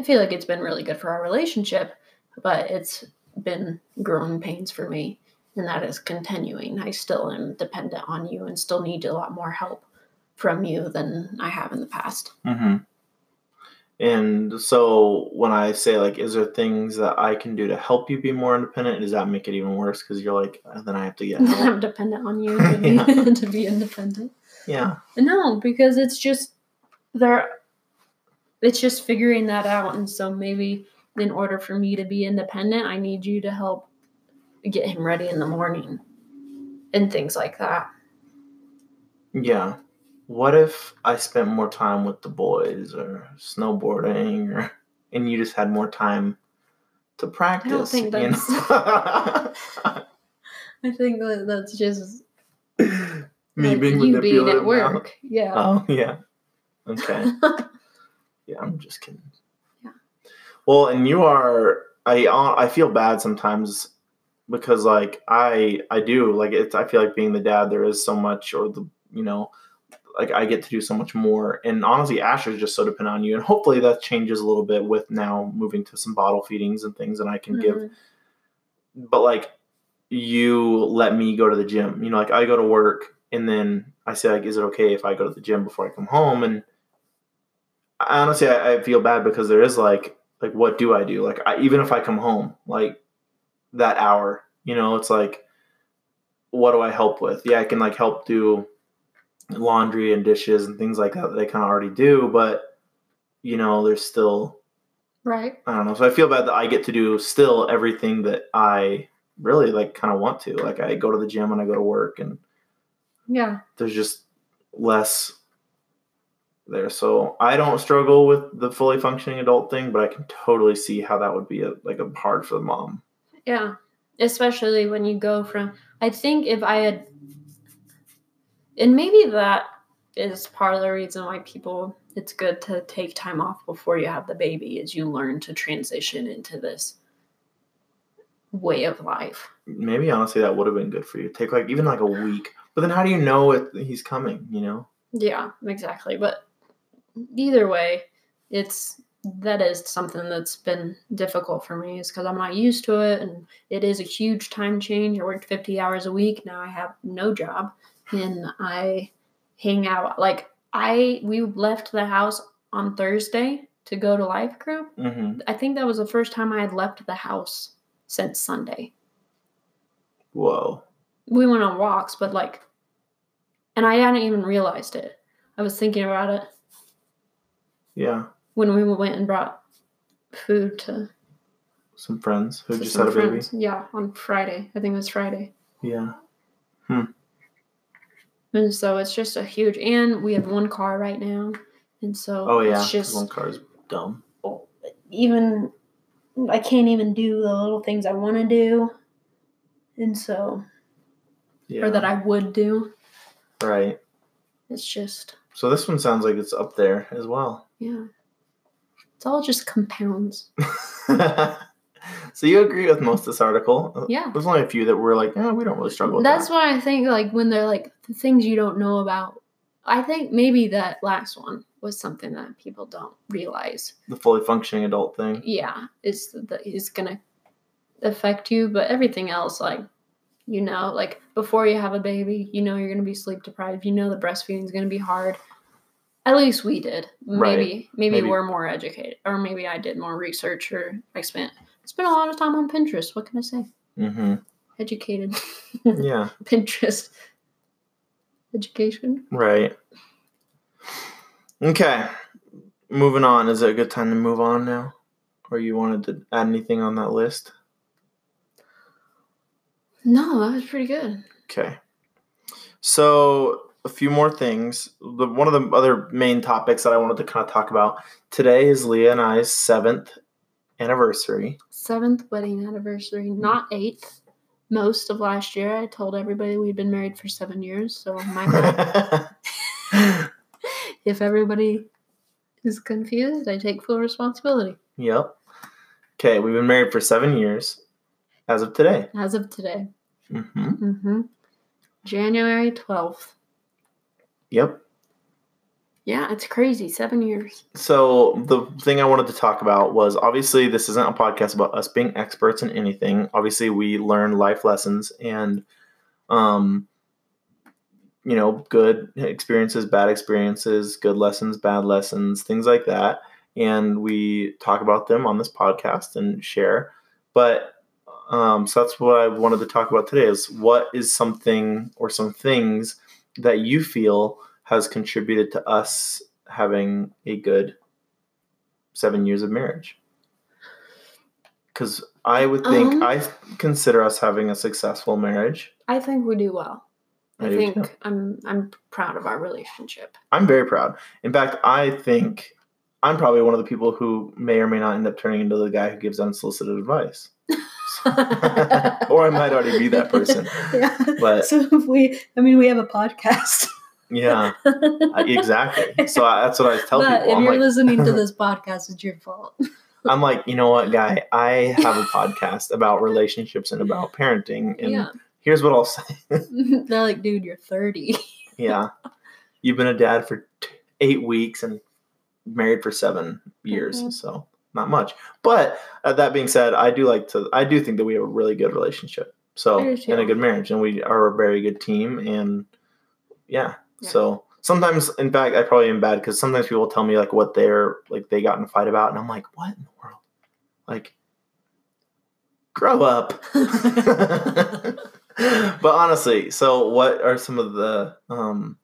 I feel like it's been really good for our relationship, but it's been growing pains for me, and that is continuing. I still am dependent on you and still need a lot more help from you than I have in the past. hmm And so when I say like, is there things that I can do to help you be more independent? Does that make it even worse? Because you're like, "Uh, then I have to get help. I'm dependent on you to be, Yeah. to be independent. yeah. No, because it's just there. It's just figuring that out, and so maybe in order for me to be independent, I need you to help get him ready in the morning and things like that. Yeah. What if I spent more time with the boys or snowboarding or and you just had more time to practice? I think you that's- know? I think that that's just Me like, being you being at now. work. Yeah. Oh yeah. Okay. yeah, I'm just kidding. Yeah. Well, and you are. I uh, I feel bad sometimes because like I I do like it's. I feel like being the dad there is so much or the you know like I get to do so much more. And honestly, Asher's just so dependent on you. And hopefully that changes a little bit with now moving to some bottle feedings and things and I can give Mhm. but like you let me go to the gym. You know, like I go to work and then I say like, is it okay if I go to the gym before I come home? And I, honestly, I, I feel bad because there is like, like what do I do? Like I, even if I come home, like that hour, you know, it's like, what do I help with? Yeah, I can like help do laundry and dishes and things like that that I kind of already do, but you know, there's still Right. I don't know. So I feel bad that I get to do still everything that I really like kind of want to. Like I go to the gym and I go to work and Yeah. there's just less there. So I don't struggle with the fully functioning adult thing, but I can totally see how that would be a, like a hard for the mom. Yeah. Especially when you go from I think if I had and maybe that is part of the reason why people it's good to take time off before you have the baby is you learn to transition into this way of life. Maybe honestly that would have been good for you. Take like even like a week. But then how do you know if he's coming, you know? Yeah, exactly. But either way, it's that is something that's been difficult for me is because I'm not used to it and it is a huge time change. I worked 50 hours a week. Now I have no job and I hang out. Like I we left the house on Thursday to go to life group. Mm-hmm. I think that was the first time I had left the house since Sunday. Whoa. We went on walks, but like and I hadn't even realized it. I was thinking about it Yeah. when we went and brought food to, Some friends who just had a baby. friends. Yeah, on Friday. I think it was Friday. Yeah. And so it's just a huge. And we have one car right now, and so Oh yeah. it's just one car's dumb. oh, even I can't even do the little things I want to do. And so Yeah. or that I would do. right. It's just So this one sounds like it's up there as well. yeah. It's all just compounds. so you agree with most of this article? Uh, yeah. There's only a few that were like, yeah, we don't really struggle with That's that. why I think like when they're like the things you don't know about. I think maybe that last one was something that people don't realize. the fully functioning adult thing. Yeah, is that is gonna affect you, but everything else, like you know, like before you have a baby, you know you're gonna be sleep deprived. You know the breastfeeding is gonna be hard. At least we did. Right. Maybe, maybe Maybe. we're more educated, or maybe I did more research, or I spent spent a lot of time on Pinterest. What can I say? Mm-hmm. Educated. Yeah. Pinterest. Education. Right. Okay. Moving on. Is it a good time to move on now? Or you wanted to add anything on that list? No, that was pretty good. Okay. So a few more things. The one of the other main topics that I wanted to kind of talk about today is Leah and I's seventh anniversary. Seventh wedding anniversary, not eighth. Most of last year, I told everybody we'd been married for seven years. So my if everybody is confused, I take full responsibility yep. Okay, we've been married for seven years as of today. as of today. hmm Mm-hmm. January twelfth. Yep. Yeah, it's crazy. Seven years. So the thing I wanted to talk about was obviously this isn't a podcast about us being experts in anything. Obviously, we learn life lessons and, um, you know, good experiences, bad experiences, good lessons, bad lessons, things like that, and we talk about them on this podcast and share. But um, so that's what I wanted to talk about today: is what is something or some things that you feel has contributed to us having a good seven years of marriage. Because I would think Um, I consider us having a successful marriage. I think we do well. I, I do think too. I'm I'm proud of our relationship. I'm very proud. In fact, I think I'm probably one of the people who may or may not end up turning into the guy who gives unsolicited advice. or I might already be that person. yeah. But so if we, I mean, we have a podcast. Yeah, exactly. So I, that's what I tell but people. if I'm you're like, listening to this podcast, it's your fault. I'm like, you know what, guy? I have a podcast about relationships and about parenting, and yeah. here's what I'll say. They're like, dude, you're 30. yeah, you've been a dad for t- eight weeks and married for seven years, Mhm. so not much. But uh, that being said, I do like to. I do think that we have a really good relationship. So I do too. and a good marriage, and we are a very good team, and yeah. Yeah. So sometimes, in fact, I probably am bad because sometimes people tell me like what they're like they got in a fight about, and I'm like, what in the world? Like, grow up. but honestly, so what are some of the um,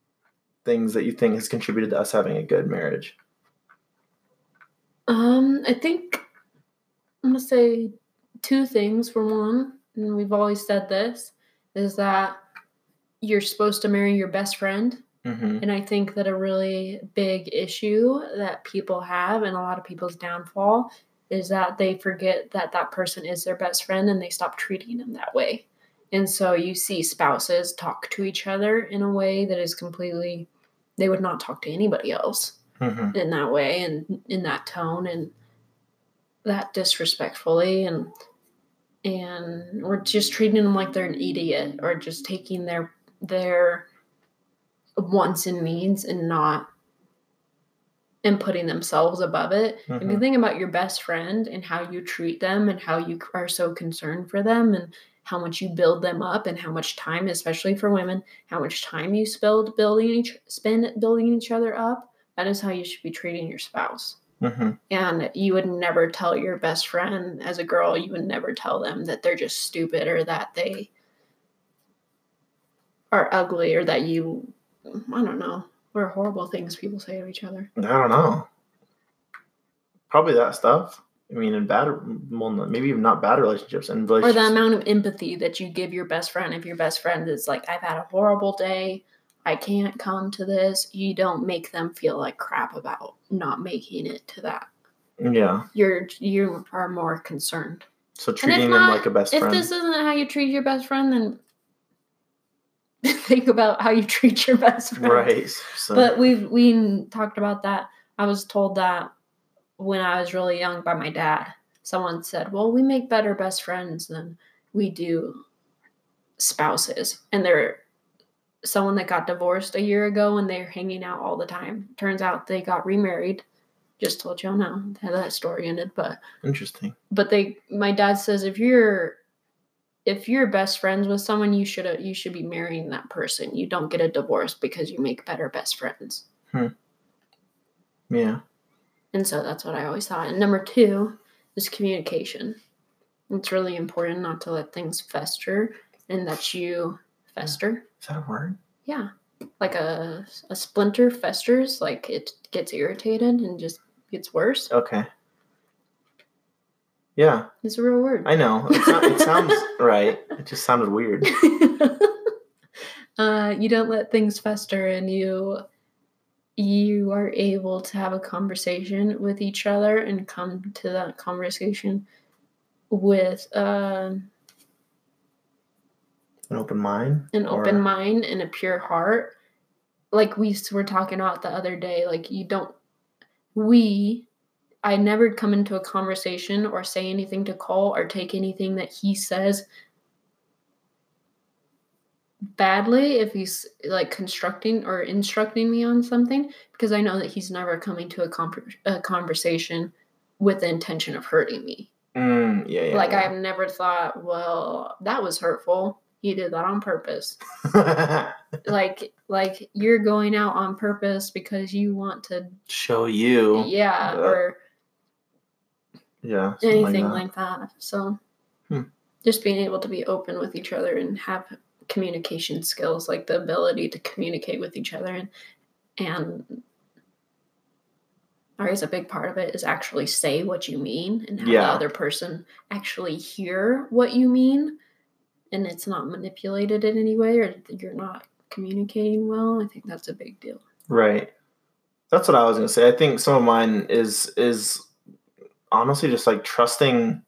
things that you think has contributed to us having a good marriage? Um, I think I'm gonna say two things. For one, and we've always said this, is that you're supposed to marry your best friend. Mm-hmm. And I think that a really big issue that people have, and a lot of people's downfall, is that they forget that that person is their best friend and they stop treating them that way. And so you see spouses talk to each other in a way that is completely, they would not talk to anybody else Mm-hmm. in that way and in that tone and that disrespectfully and and we're just treating them like they're an idiot or just taking their their wants and needs and not and putting themselves above it. If you think about your best friend and how you treat them and how you are so concerned for them and how much you build them up and how much time, especially for women, how much time you spend building each spend building each other up, that is how you should be treating your spouse. Mm-hmm. And you would never tell your best friend as a girl, you would never tell them that they're just stupid or that they are ugly or that you, I don't know, what are horrible things people say to each other. I don't know. Probably that stuff. I mean, in bad, well, maybe even not bad relationships, and Or the amount of empathy that you give your best friend. If your best friend is like, I've had a horrible day, I can't come to this, you don't make them feel like crap about not making it to that. Yeah. you're you are more concerned. So treating them not- like a best friend. if this isn't how you treat your best friend, then think about how you treat your best friend. right. So, But we've we talked about that. I was told that when I was really young by my dad. Someone said, "Well, we make better best friends than we do spouses." And they're someone that got divorced a year ago and they're hanging out all the time. Turns out they got remarried. Just told y'all now how that story ended, but interesting. but they my dad says if you're if you're best friends with someone you should you should be marrying that person you don't get a divorce because you make better best friends Hmm. Yeah. and so that's what i always thought and number two is communication it's really important not to let things fester and that you fester Is that a word? yeah like a, a splinter festers like it gets irritated and just gets worse Okay. Yeah, it's a real word I know. It, sou- it sounds right. It just sounded weird. uh, you don't let things fester and you you are able to have a conversation with each other and come to that conversation with um An open mind. an or- open mind and a pure heart like we were talking about the other day like you don't we i never come into a conversation or say anything to cole or take anything that he says badly if he's like constructing or instructing me on something because i know that he's never coming to a, com- a conversation with the intention of hurting me Mm, yeah, yeah. like i've never thought well that was hurtful he did that on purpose like like you're going out on purpose because you want to show you. yeah or Yeah. anything that. like that so Hmm. just being able to be open with each other and have communication skills like the ability to communicate with each other and and I guess a big part of it is actually say what you mean and have Yeah. the other person actually hear what you mean and it's not manipulated in any way or you're not communicating well. I think that's a big deal. Right. That's what I was gonna say. I think some of mine is is honestly just like trusting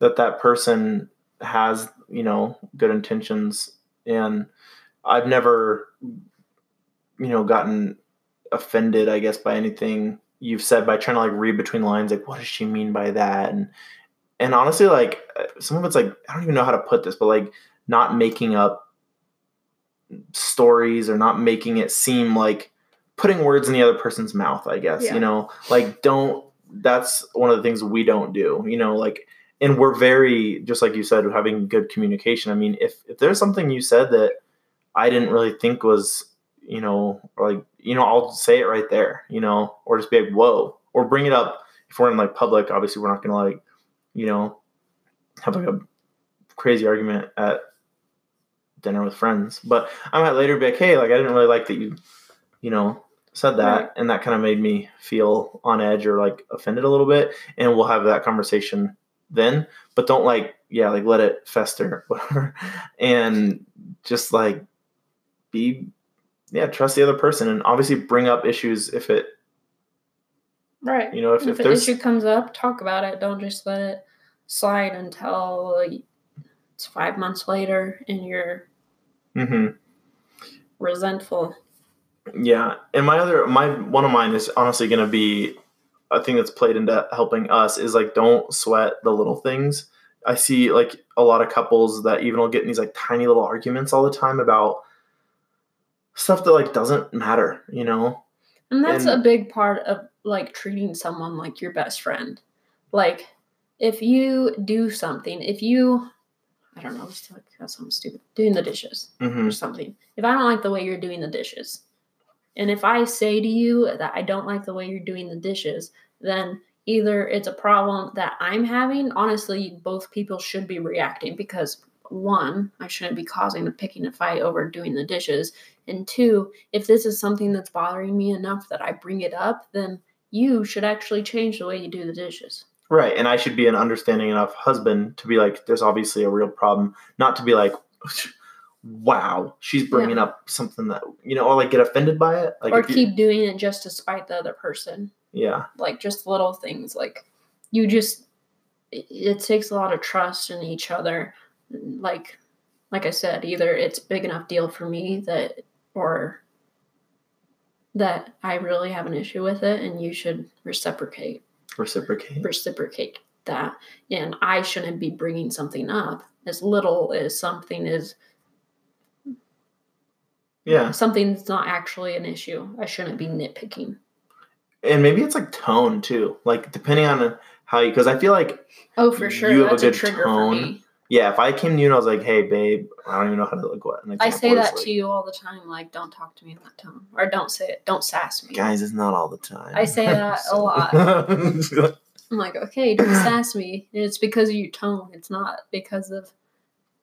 that that person has you know good intentions, and I've never you know gotten offended, I guess, by anything you've said by trying to like read between lines, like what does she mean by that, and and honestly, like some of it's like I don't even know how to put this, but like not making up stories or not making it seem like putting words in the other person's mouth i guess Yeah. you know? Like don't that's one of the things we don't do you know like and we're very just like you said having good communication. I mean if if there's something you said that i didn't really think was you know like you know i'll say it right there you know or just be like whoa or bring it up if we're in like public obviously we're not gonna like you know have like a crazy argument at dinner with friends. But i might later be like hey like i didn't really like that you you know said that Right. and that kind of made me feel on edge or like offended a little bit and we'll have that conversation then but don't like yeah like let it fester whatever and just like be yeah trust the other person and obviously bring up issues if it Right. you know if, if, if an issue comes up, talk about it. Don't just let it slide until like, it's five months later and you're mm-hmm. resentful. Yeah, and my other my one of mine is honestly going to be a thing that's played into helping us is like don't sweat the little things. I see like a lot of couples that even will get in these like tiny little arguments all the time about stuff that like doesn't matter, you know. And that's And- a big part of like treating someone like your best friend. Like if you do something, if you I don't know, it's like that's something stupid. Doing the dishes hmm or something. If I don't like the way you're doing the dishes, and if I say to you that I don't like the way you're doing the dishes, then either it's a problem that I'm having. Honestly, both people should be reacting because one, I shouldn't be causing a picking a fight over doing the dishes. And two, if this is something that's bothering me enough that I bring it up, then you should actually change the way you do the dishes. Right, and I should be an understanding enough husband to be like, there's obviously a real problem, not to be like, wow, she's bringing up something that you know, or like get offended by it. Like or keep doing it just to spite the other person. Yeah. like just little things like you just it, it takes a lot of trust in each other like like i said either it's big enough deal for me that or that i really have an issue with it and you should reciprocate Reciprocate. reciprocate that and i shouldn't be bringing something up as little as something is Yeah. something that's not actually an issue i shouldn't be nitpicking And maybe it's like tone too. Like depending on how you, because I feel like, oh for sure You have a that's a, good trigger tone. for me yeah, if I came to you and I was like, hey, babe, I don't even know how to like what. I say that like, to you all the time, like don't talk to me in that tone, or don't say it, don't sass me. Guys, it's not all the time. I say that a lot. lot. I'm like, okay, don't sass me. And it's because of your tone. It's not because of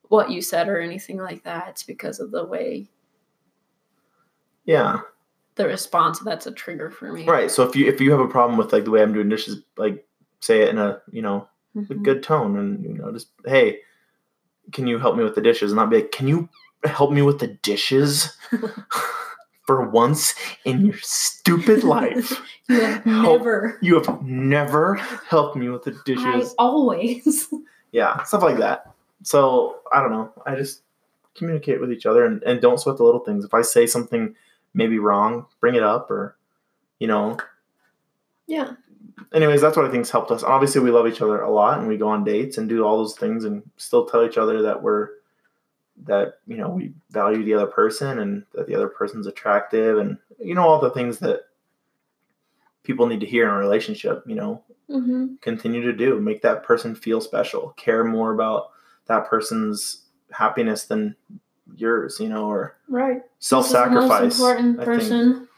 what you said or anything like that. It's because of the way yeah. the response. That's a trigger for me. Right. So if you if you have a problem with like the way I'm doing dishes, like say it in a you know a Mhm. good tone and you know just hey, can you help me with the dishes? And not be like, can you help me with the dishes for once in your stupid life? You have Help. never. You have never helped me with the dishes. I always. Yeah, stuff like that. So I don't know. I just communicate with each other and, and don't sweat the little things. If I say something maybe wrong, bring it up or you know. yeah. Anyways, that's what I think's helped us. Obviously we love each other a lot and we go on dates and do all those things and still tell each other that we're that, you know, we value the other person and that the other person's attractive and you know all the things that people need to hear in a relationship, you know, hmm continue to do make that person feel special care more about that person's happiness than yours you know or Right. self-sacrifice This is the most important I think. person.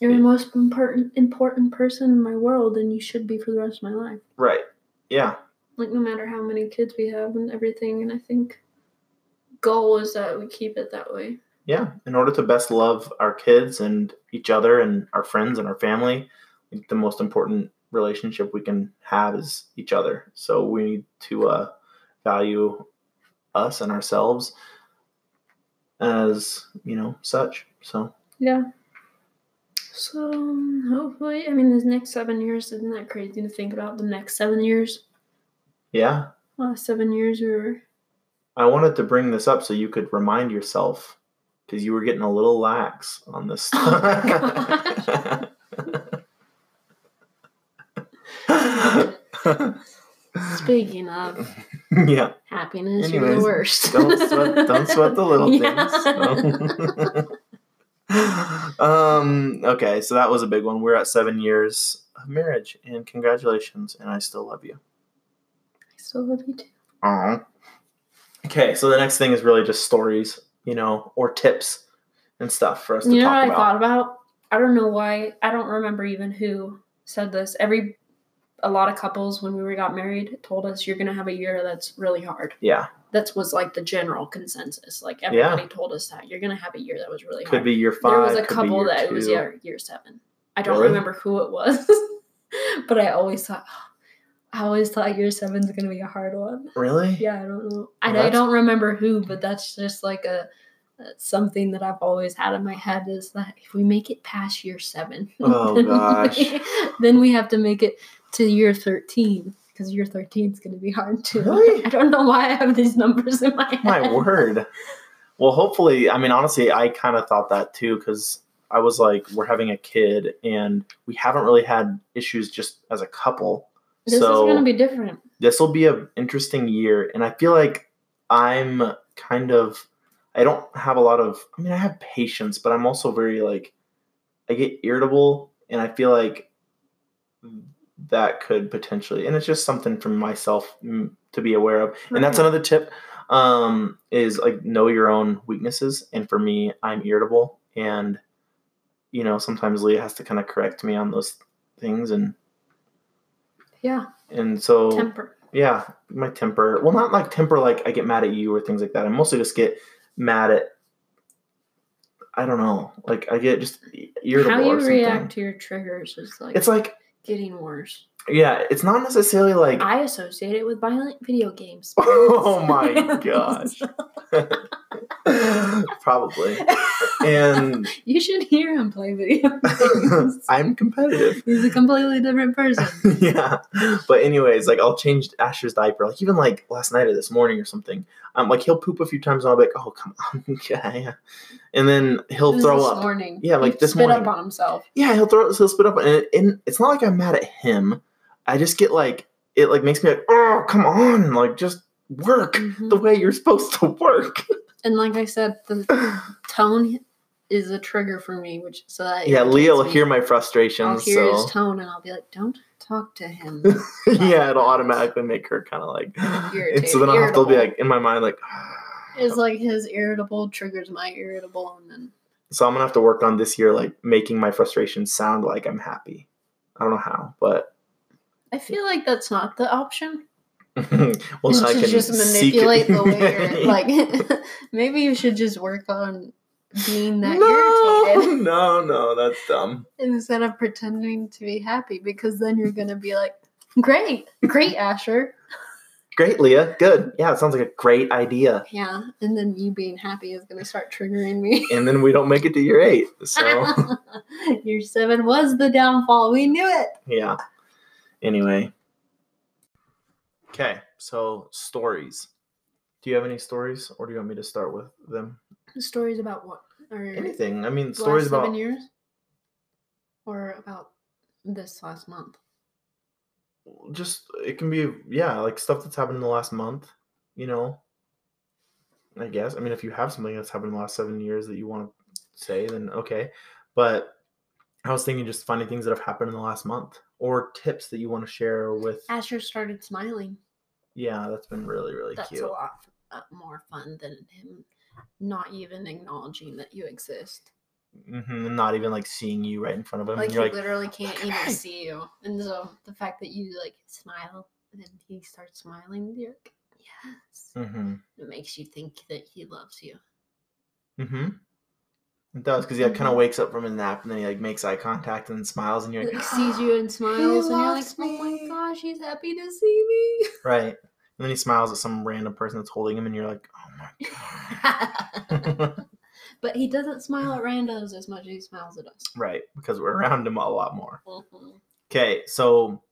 You're Yeah. the most important important person in my world, and you should be for the rest of my life. right yeah like no matter how many kids we have and everything and i think goal is that we keep it that way yeah in order to best love our kids and each other and our friends and our family the most important relationship we can have is each other so we need to uh, value us and ourselves as you know such so. Yeah. So hopefully i mean this next seven years isn't that crazy to think about the next seven years? Yeah. Last seven years we were I wanted to bring this up so you could remind yourself because you were getting a little lax on this. Oh speaking of yeah. happiness you're the worst Don't sweat, don't sweat the little Yeah. things. um. Okay, so that was a big one. We're at seven years of marriage, and congratulations. And I still love you. i still love you too Aw. Okay, so the next thing is really just stories, you know, or tips and stuff for us to you know what i thought about i don't know why i don't remember even who said this every a lot of couples when we were got married told us you're gonna have a year that's really hard Yeah, that was like the general consensus like Yeah. everybody told us that you're gonna have a year that was really could hard Could be year five. there was a couple that it was two. year, year seven i don't Really? remember who it was but i always thought i always thought year seven's gonna be a hard one Really? yeah i don't know Well, i don't remember who but that's just like a that's something that I've always had in my head is that if we make it past year seven, Oh, then gosh. we, then we have to make it to year thirteen because year thirteen is going to be hard too. Really? I don't know why I have these numbers in my head. My word. Well, hopefully, I mean, honestly, I kind of thought that too because I was like, we're having a kid and we haven't really had issues just as a couple. This so is going to be different. this will be an interesting year. And I feel like I'm kind of, I don't have a lot of, I mean, I have patience, but I'm also very like, I get irritable and I feel like that could potentially, and it's just something for myself mm, to be aware of. And that's another tip um, is like know your own weaknesses. And for me, I'm irritable. And, you know, sometimes Leah has to kind of correct me on those things. And, Yeah, and so temper. yeah, my temper. Well, not like temper, like I get mad at you or things like that. I mostly just get mad at. I don't know. Like I get just irritable How you react to your triggers is like It's like getting worse. Yeah, it's not necessarily like I associate it with violent video games. Oh my gosh. Probably. And you should hear him play video games. I'm competitive. He's a completely different person. yeah. But anyways, like I'll change Asher's diaper. Like even like last night or this morning or something. Um, like he'll poop a few times and I'll be like, oh come on, okay. And then he'll throw this up. morning. Yeah, like He this spit morning. up on himself. Yeah, he'll throw he'll spit up and, it, and it's not like I'm mad at him. I just get like it like makes me like, oh come on, like just work Mhm. the way you're supposed to work. And like I said, the tone is a trigger for me, which so that yeah, Leah will me. hear my frustrations. I'll hear so his tone and I'll be like, "Don't talk to him." yeah, it'll automatically make her kind of like. And so then I'll have to be like in my mind like. It's like his irritable triggers my irritable, and then So I'm gonna have to work on this year, like making my frustration sound like I'm happy. I don't know how, but I feel like that's not the option. well, so I can just manipulate the way you're like. maybe you should just work on being that no, irritated no, no, that's dumb. instead of pretending to be happy, because then you're gonna be like, "Great, great, Asher." Great, Leah. Good. Yeah, it sounds like a great idea. Yeah, and then you being happy is gonna start triggering me. And then we don't make it to year eight. So Your seven was the downfall. We knew it. yeah. Anyway. Okay, so stories. Do you have any stories, or do you want me to start with them? Stories about what? Or Anything. I mean, stories last about seven years, or about this last month. just it can be yeah like stuff that's happened in the last month you know i guess i mean if you have something that's happened in the last seven years that you want to say then okay but i was thinking just funny things that have happened in the last month or tips that you want to share with Asher started smiling. yeah that's been really really That's cute a lot uh, more fun than him not even acknowledging that you exist. hmm not even like seeing you right in front of him Like and you're like literally can't "Look at even see you, and so the fact that you like smile and then he starts smiling, you're like, yes. mm-hmm It makes you think that he loves you. mm-hmm it does because he like, kind of Mhm. wakes up from a nap and then he like makes eye contact and smiles and you're like Like sees you and smiles, and you're like, oh my gosh, he's happy to see me. Right. And then he smiles at some random person that's holding him, and you're like, oh my god. but he doesn't smile at randos as much as he smiles at us. right. Because we're around him a lot more. Mhm. Okay. So,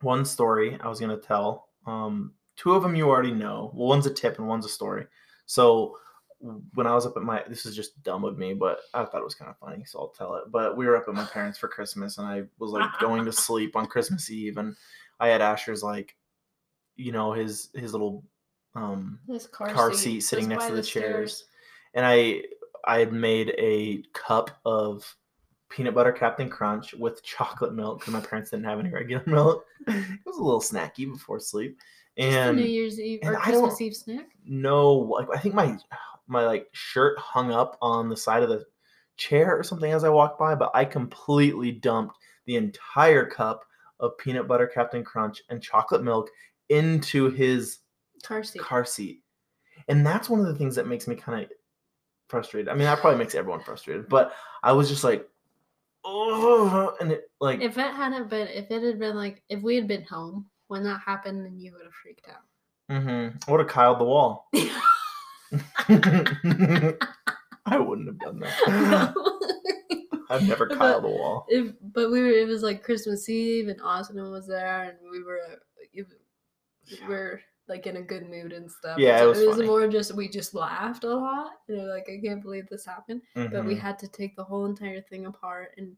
one story I was going to tell. Um, two of them you already know. Well, one's a tip and one's a story. So, when I was up at my, this is just dumb of me, but I thought it was kind of funny, so I'll tell it. But we were up at my parents for Christmas, and I was like going to sleep on Christmas Eve, and I had Asher's like, you know, his his little um This car, car seat, seat sitting next to the stairs. chairs. and I I had made a cup of peanut butter Captain Crunch with chocolate milk because my parents didn't have any regular milk. It was a little snacky before sleep, Just a New Year's Eve and or I Christmas Eve snack. no, like I think my my like shirt hung up on the side of the chair or something as I walked by, but I completely dumped the entire cup of peanut butter Captain Crunch and chocolate milk into his Car seat. car seat. And that's one of the things that makes me kind of frustrated. I mean, that probably makes everyone frustrated, but I was just like, oh, and it like, If it hadn't been, if it had been like, if we had been home when that happened, then you would have freaked out. mm-hmm, I would have Kyled the wall. I wouldn't have done that. I've never Kyled the wall. if, but we were, it was like Christmas Eve and Austin was there and we were, it, we were like in a good mood and stuff. Yeah, So it was it was more just, we just laughed a lot. And we were like, I can't believe this happened. But we Mhm. had to take the whole entire thing apart and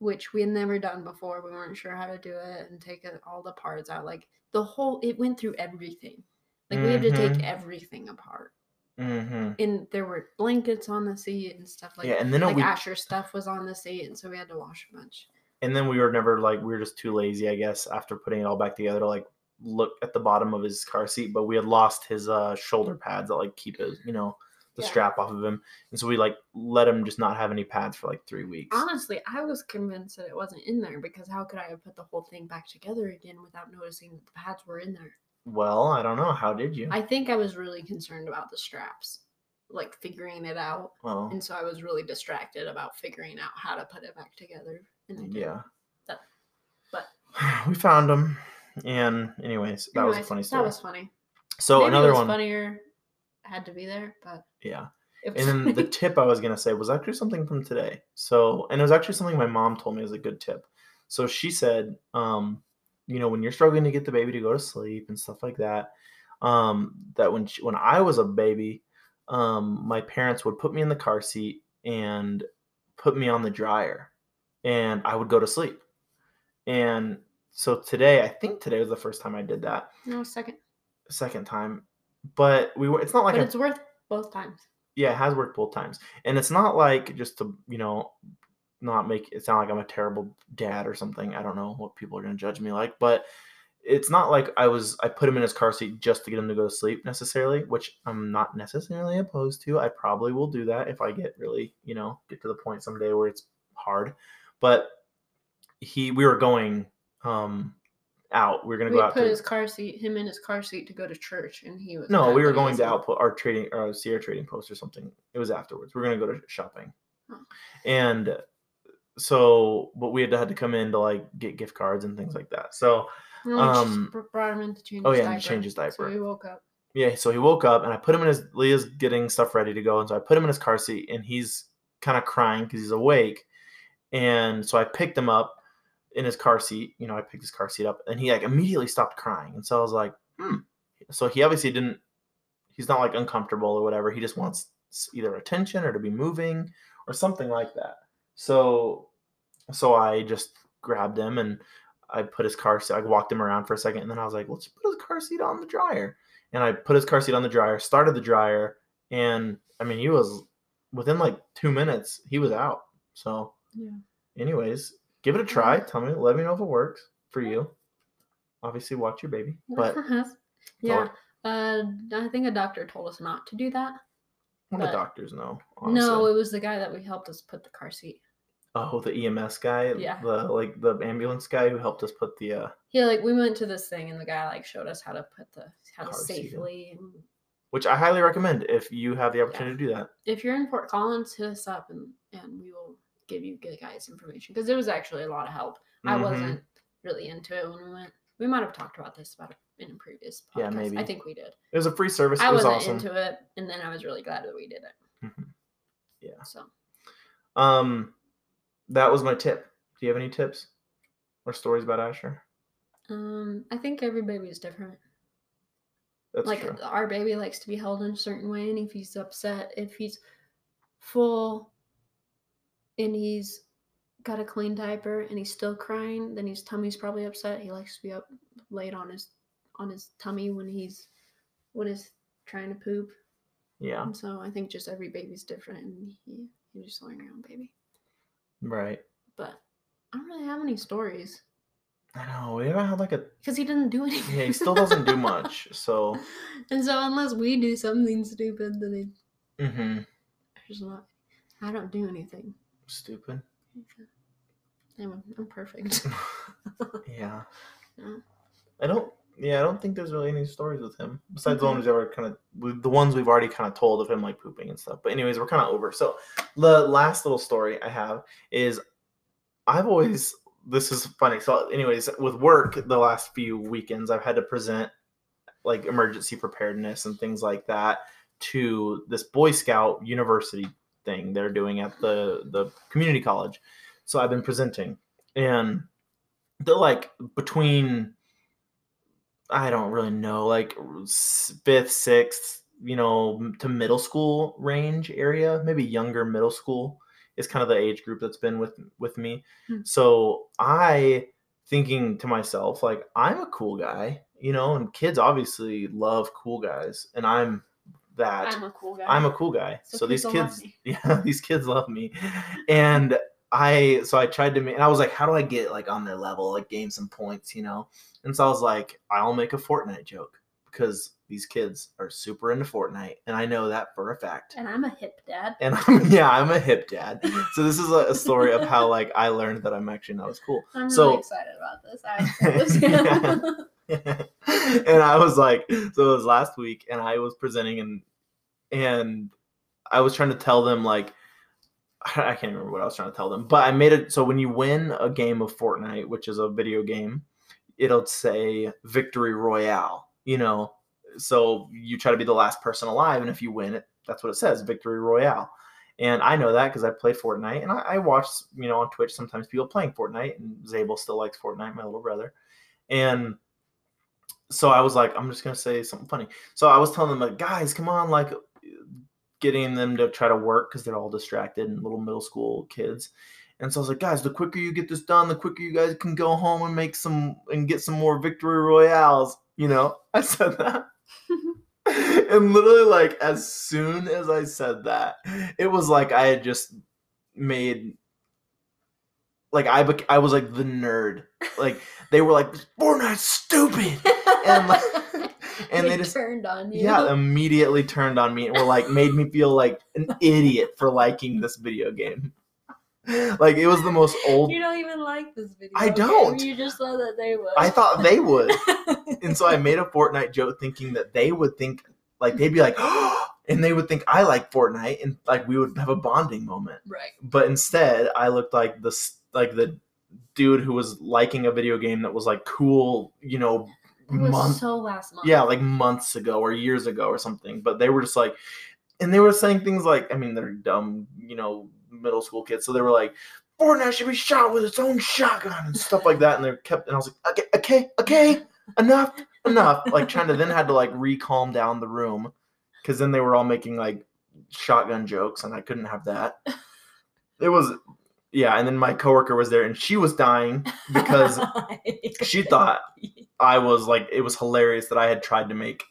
which we had never done before. We weren't sure how to do it and take all the parts out. Like the whole, it went through everything. Like we had to take Mhm. everything apart. Mhm. And there were blankets on the seat and stuff like yeah, and then like we Asher stuff was on the seat, and so we had to wash a bunch. and then we were never like we were just too lazy, I guess, after putting it all back together to like look at the bottom of his car seat. But we had lost his uh shoulder pads that like keep his, you know, the Yeah. strap off of him, and so we like let him just not have any pads for like three weeks. Honestly, I was convinced that it wasn't in there because how could I have put the whole thing back together again without noticing that the pads were in there? Well, I don't know. How did you? I think I was really concerned about the straps, like figuring it out. well, And so I was really distracted about figuring out how to put it back together. And yeah. But- we found them. and anyways, that was a funny story. That was funny. so Maybe another one. funnier had to be there, but Yeah. And then the tip I was gonna say was actually something from today. So, and it was actually something my mom told me was a good tip. So she said, um, you know, when you're struggling to get the baby to go to sleep and stuff like that, um, that when she, when I was a baby, um, my parents would put me in the car seat and put me on the dryer, and I would go to sleep. And so today, I think today was the first time I did that. no second, Second time, but we were. It's not like but a it's worth both times. yeah, it has worked both times. And it's not like just to, you know, not make it sound like I'm a terrible dad or something. I don't know what people are going to judge me like, but it's not like I was I put him in his car seat just to get him to go to sleep necessarily, which I'm not necessarily opposed to. I probably will do that if I get really, you know, get to the point someday where it's hard. But he we were going um out. We were going to We go out put to his car seat, him in his car seat to go to church, and he was. no, we were going to output our trading our Sierra Trading Post or something. It was afterwards. We are gonna go to shopping, Oh. and so but we had to had to come in to like get gift cards and things like that. So And we just um, br- brought him in to change. oh, yeah, diaper. change his So diaper. he woke up. yeah, so he woke up and I put him in his Leah's getting stuff ready to go, and so I put him in his car seat and he's kind of crying because he's awake, and so I picked him up in his car seat. You know, I picked his car seat up and he like immediately stopped crying, and so I was like, hmm. So he obviously didn't. He's not like uncomfortable or whatever. He just wants either attention or to be moving or something like that. So, so I just grabbed him and I put his car seat. I walked him around for a second, and then I was like, let's put his car seat on the dryer. And I put his car seat on the dryer, started the dryer, and I mean, he was within like two minutes, he was out. So, Yeah. anyways, give it a try. Tell me, let me know if it works for you. Obviously, watch your baby, but yeah. Uh, I think a doctor told us not to do that. what do doctors know? Honestly. No, it was the guy that we helped us put the car seat. Oh, the EMS guy, Yeah. the like the ambulance guy who helped us put the uh Yeah, like we went to this thing and the guy like showed us how to put the how to Car seat in. safely. And which I highly recommend if you have the opportunity to do that. if you're in Fort Collins, hit us up and and we will give you guys information because it was actually a lot of help. I Mhm. wasn't really into it when we went. We might have talked about this about in a previous podcast. Yeah, maybe. I think we did. It was a free service. I it was wasn't awesome. into it, and then I was really glad that we did it. Mhm. Yeah. So Um, that was my tip. Do you have any tips or stories about Asher? um, I think every baby is different. That's like true. our baby likes to be held in a certain way and if he's upset if he's full and he's got a clean diaper and he's still crying then his tummy's probably upset he likes to be up laid on his on his tummy when he's when he's trying to poop Yeah, and so i think just every baby's different and he, you just learn your own baby right. but i don't really have any stories I know. We haven't had like a. because he doesn't do anything Yeah, he still doesn't do much. So. and so unless we do something stupid then he hmm There's not. I don't do anything. Stupid. I'm, I'm perfect. Yeah. I don't. Yeah, I don't think there's really any stories with him besides the Mhm. ones we've already kind of the ones we've already kind of told of him like pooping and stuff. But anyways, we're kind of over. So the last little story I have is I've always this is funny. So anyways, with work the last few weekends I've had to present like emergency preparedness and things like that to this Boy Scout university thing they're doing at the the community college. So I've been presenting and they're like between I don't really know, like fifth, sixth, you know, to middle school range area, maybe younger middle school is kind of the age group that's been with with me. Hmm. So I thinking to myself, like, I'm a cool guy, you know, and kids obviously love cool guys, and I'm that. I'm a cool guy. I'm a cool guy. So So, these kids, yeah, these kids love me. And I, so I tried to make, and I was like, how do I get like on their level, like gain some points, you know? And so I was like, I'll make a Fortnite joke because these kids are super into Fortnite, and I know that for a fact. and I'm a hip dad. And I'm, yeah, I'm a hip dad. So this is a, a story of how like I learned that I'm actually not as cool. I'm really So- excited about this. I and I was like, so it was last week, and I was presenting, and and I was trying to tell them like, I can't remember what I was trying to tell them, but I made it so when you win a game of Fortnite, which is a video game, it'll say victory royale. You know, so you try to be the last person alive, and if you win it, that's what it says, victory royale. And I know that because I play Fortnite, and I, I watch, you know, on Twitch sometimes people playing Fortnite, and Zabel still likes Fortnite, my little brother, and so I was like, I'm just gonna say something funny. So I was telling them like, guys, come on, like getting them to try to work because they're all distracted and little middle school kids. And so I was like, guys, the quicker you get this done, the quicker you guys can go home and make some and get some more victory royales. You know, I said that. and literally, like, as soon as I said that, it was like I had just made like I bec- I was like the nerd. Like they were like Fortnite's stupid, and like and they, They just turned on you. yeah immediately turned on me and were like made me feel like an idiot for liking this video game. Like it was the most old. You don't even like this video. I game. don't. You just thought that they would. I thought they would, and so I made a Fortnite joke thinking that they would think like they'd be like, and they would think I like Fortnite, and like we would have a bonding moment. right. but instead I looked like this like the dude who was liking a video game that was like cool, you know, month so last month. yeah, like months ago or years ago or something. But they were just like and they were saying things like I mean they're dumb, you know, middle school kids. So they were like Fortnite should be shot with its own shotgun and stuff like that. And they kept and I was like, okay, okay, okay, enough, enough. Like trying to then had to like re-calm down the room because then they were all making like shotgun jokes and I couldn't have that. It was yeah, and then my coworker was there and she was dying because she thought I was like it was hilarious that I had tried to make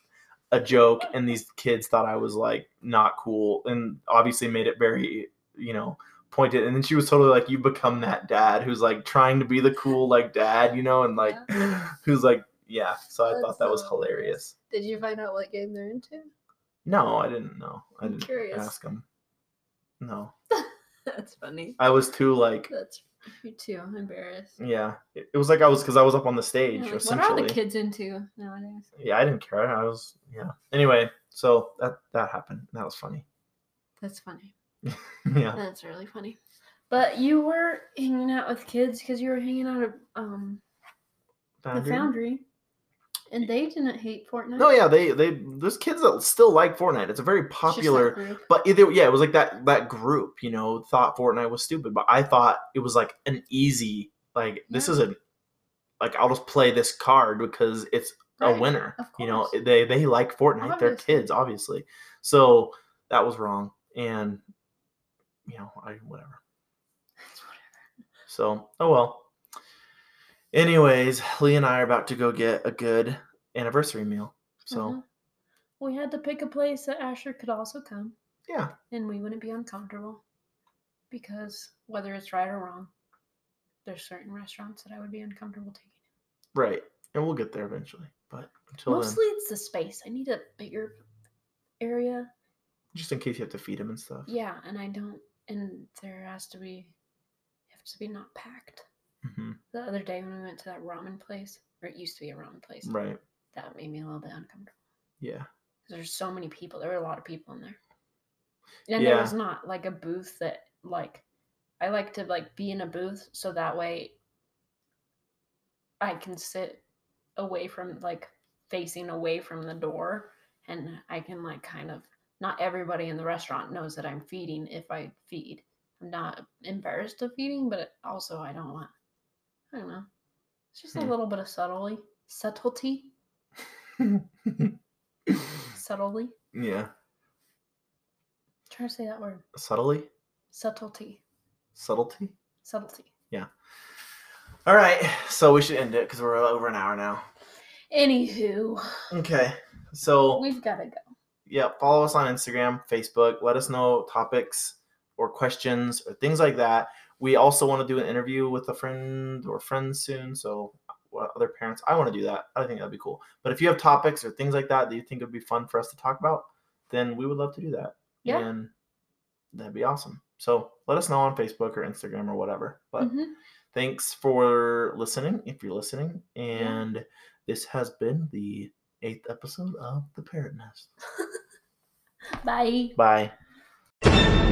a joke and these kids thought I was like not cool and obviously made it very, you know, pointed and then she was totally like you become that dad who's like trying to be the cool like dad, you know, and like who's like yeah, so I That's thought that was hilarious. Did you find out what game they're into? No, I didn't know. I I'm didn't curious. ask them. No. That's funny. I was too like That's me too. Embarrassed. yeah. It, it was like I was cuz I was up on the stage Yeah, like, what are the kids into nowadays? yeah, I didn't care. I was yeah. Anyway, so that that happened. That was funny. That's funny. yeah. That's really funny. But you were hanging out with kids because you were hanging out at um the Foundry? And they didn't hate Fortnite. No, yeah, they they there's kids that still like Fortnite. It's a very popular group. but either yeah, it was like that that group, you know, thought Fortnite was stupid, but I thought it was like an easy like this is a like I'll just play this card because it's a winner. You know, they they like Fortnite. They're kids, obviously. So that was wrong, and you know, I whatever. It's whatever. So oh well. Anyways, Lee and I are about to go get a good anniversary meal. So Mhm. we had to pick a place that Asher could also come, yeah, and we wouldn't be uncomfortable because whether it's right or wrong, there's certain restaurants that I would be uncomfortable taking. right, and we'll get there eventually. But until Mostly then, it's the space. I need a bigger area. just in case you have to feed him and stuff. Yeah, and I don't. And there has to be, it has to be not packed. Hmm The other day when we went to that ramen place, or it used to be a ramen place, Right. that made me a little bit uncomfortable. Yeah. 'Cause There's so many people. There were a lot of people in there, and Yeah. there was not like a booth that like. I like to like be in a booth so that way I can sit away from like facing away from the door and I can like kind of not everybody in the restaurant knows that I'm feeding if I feed. I'm not embarrassed of feeding, but also I don't want I don't know. It's just a Hmm. little bit of subtlety. Subtlety. Subtly. yeah. trying to say that word. Subtly. Subtlety. Subtlety. Subtlety. Yeah. All right. So we should end it because we're over an hour now. Anywho, Okay. So we've got to go. yeah, follow us on Instagram, Facebook. Let us know topics or questions or things like that. We also want to do an interview with a friend or friends soon. So what other parents, I want to do that. I think that'd be cool. But if you have topics or things like that that you think would be fun for us to talk about, then we would love to do that. Yeah. And that'd be awesome. So let us know on Facebook or Instagram or whatever. But Mhm. thanks for listening if you're listening. And this has been the eighth episode of The Parrot Nest. Bye. Bye.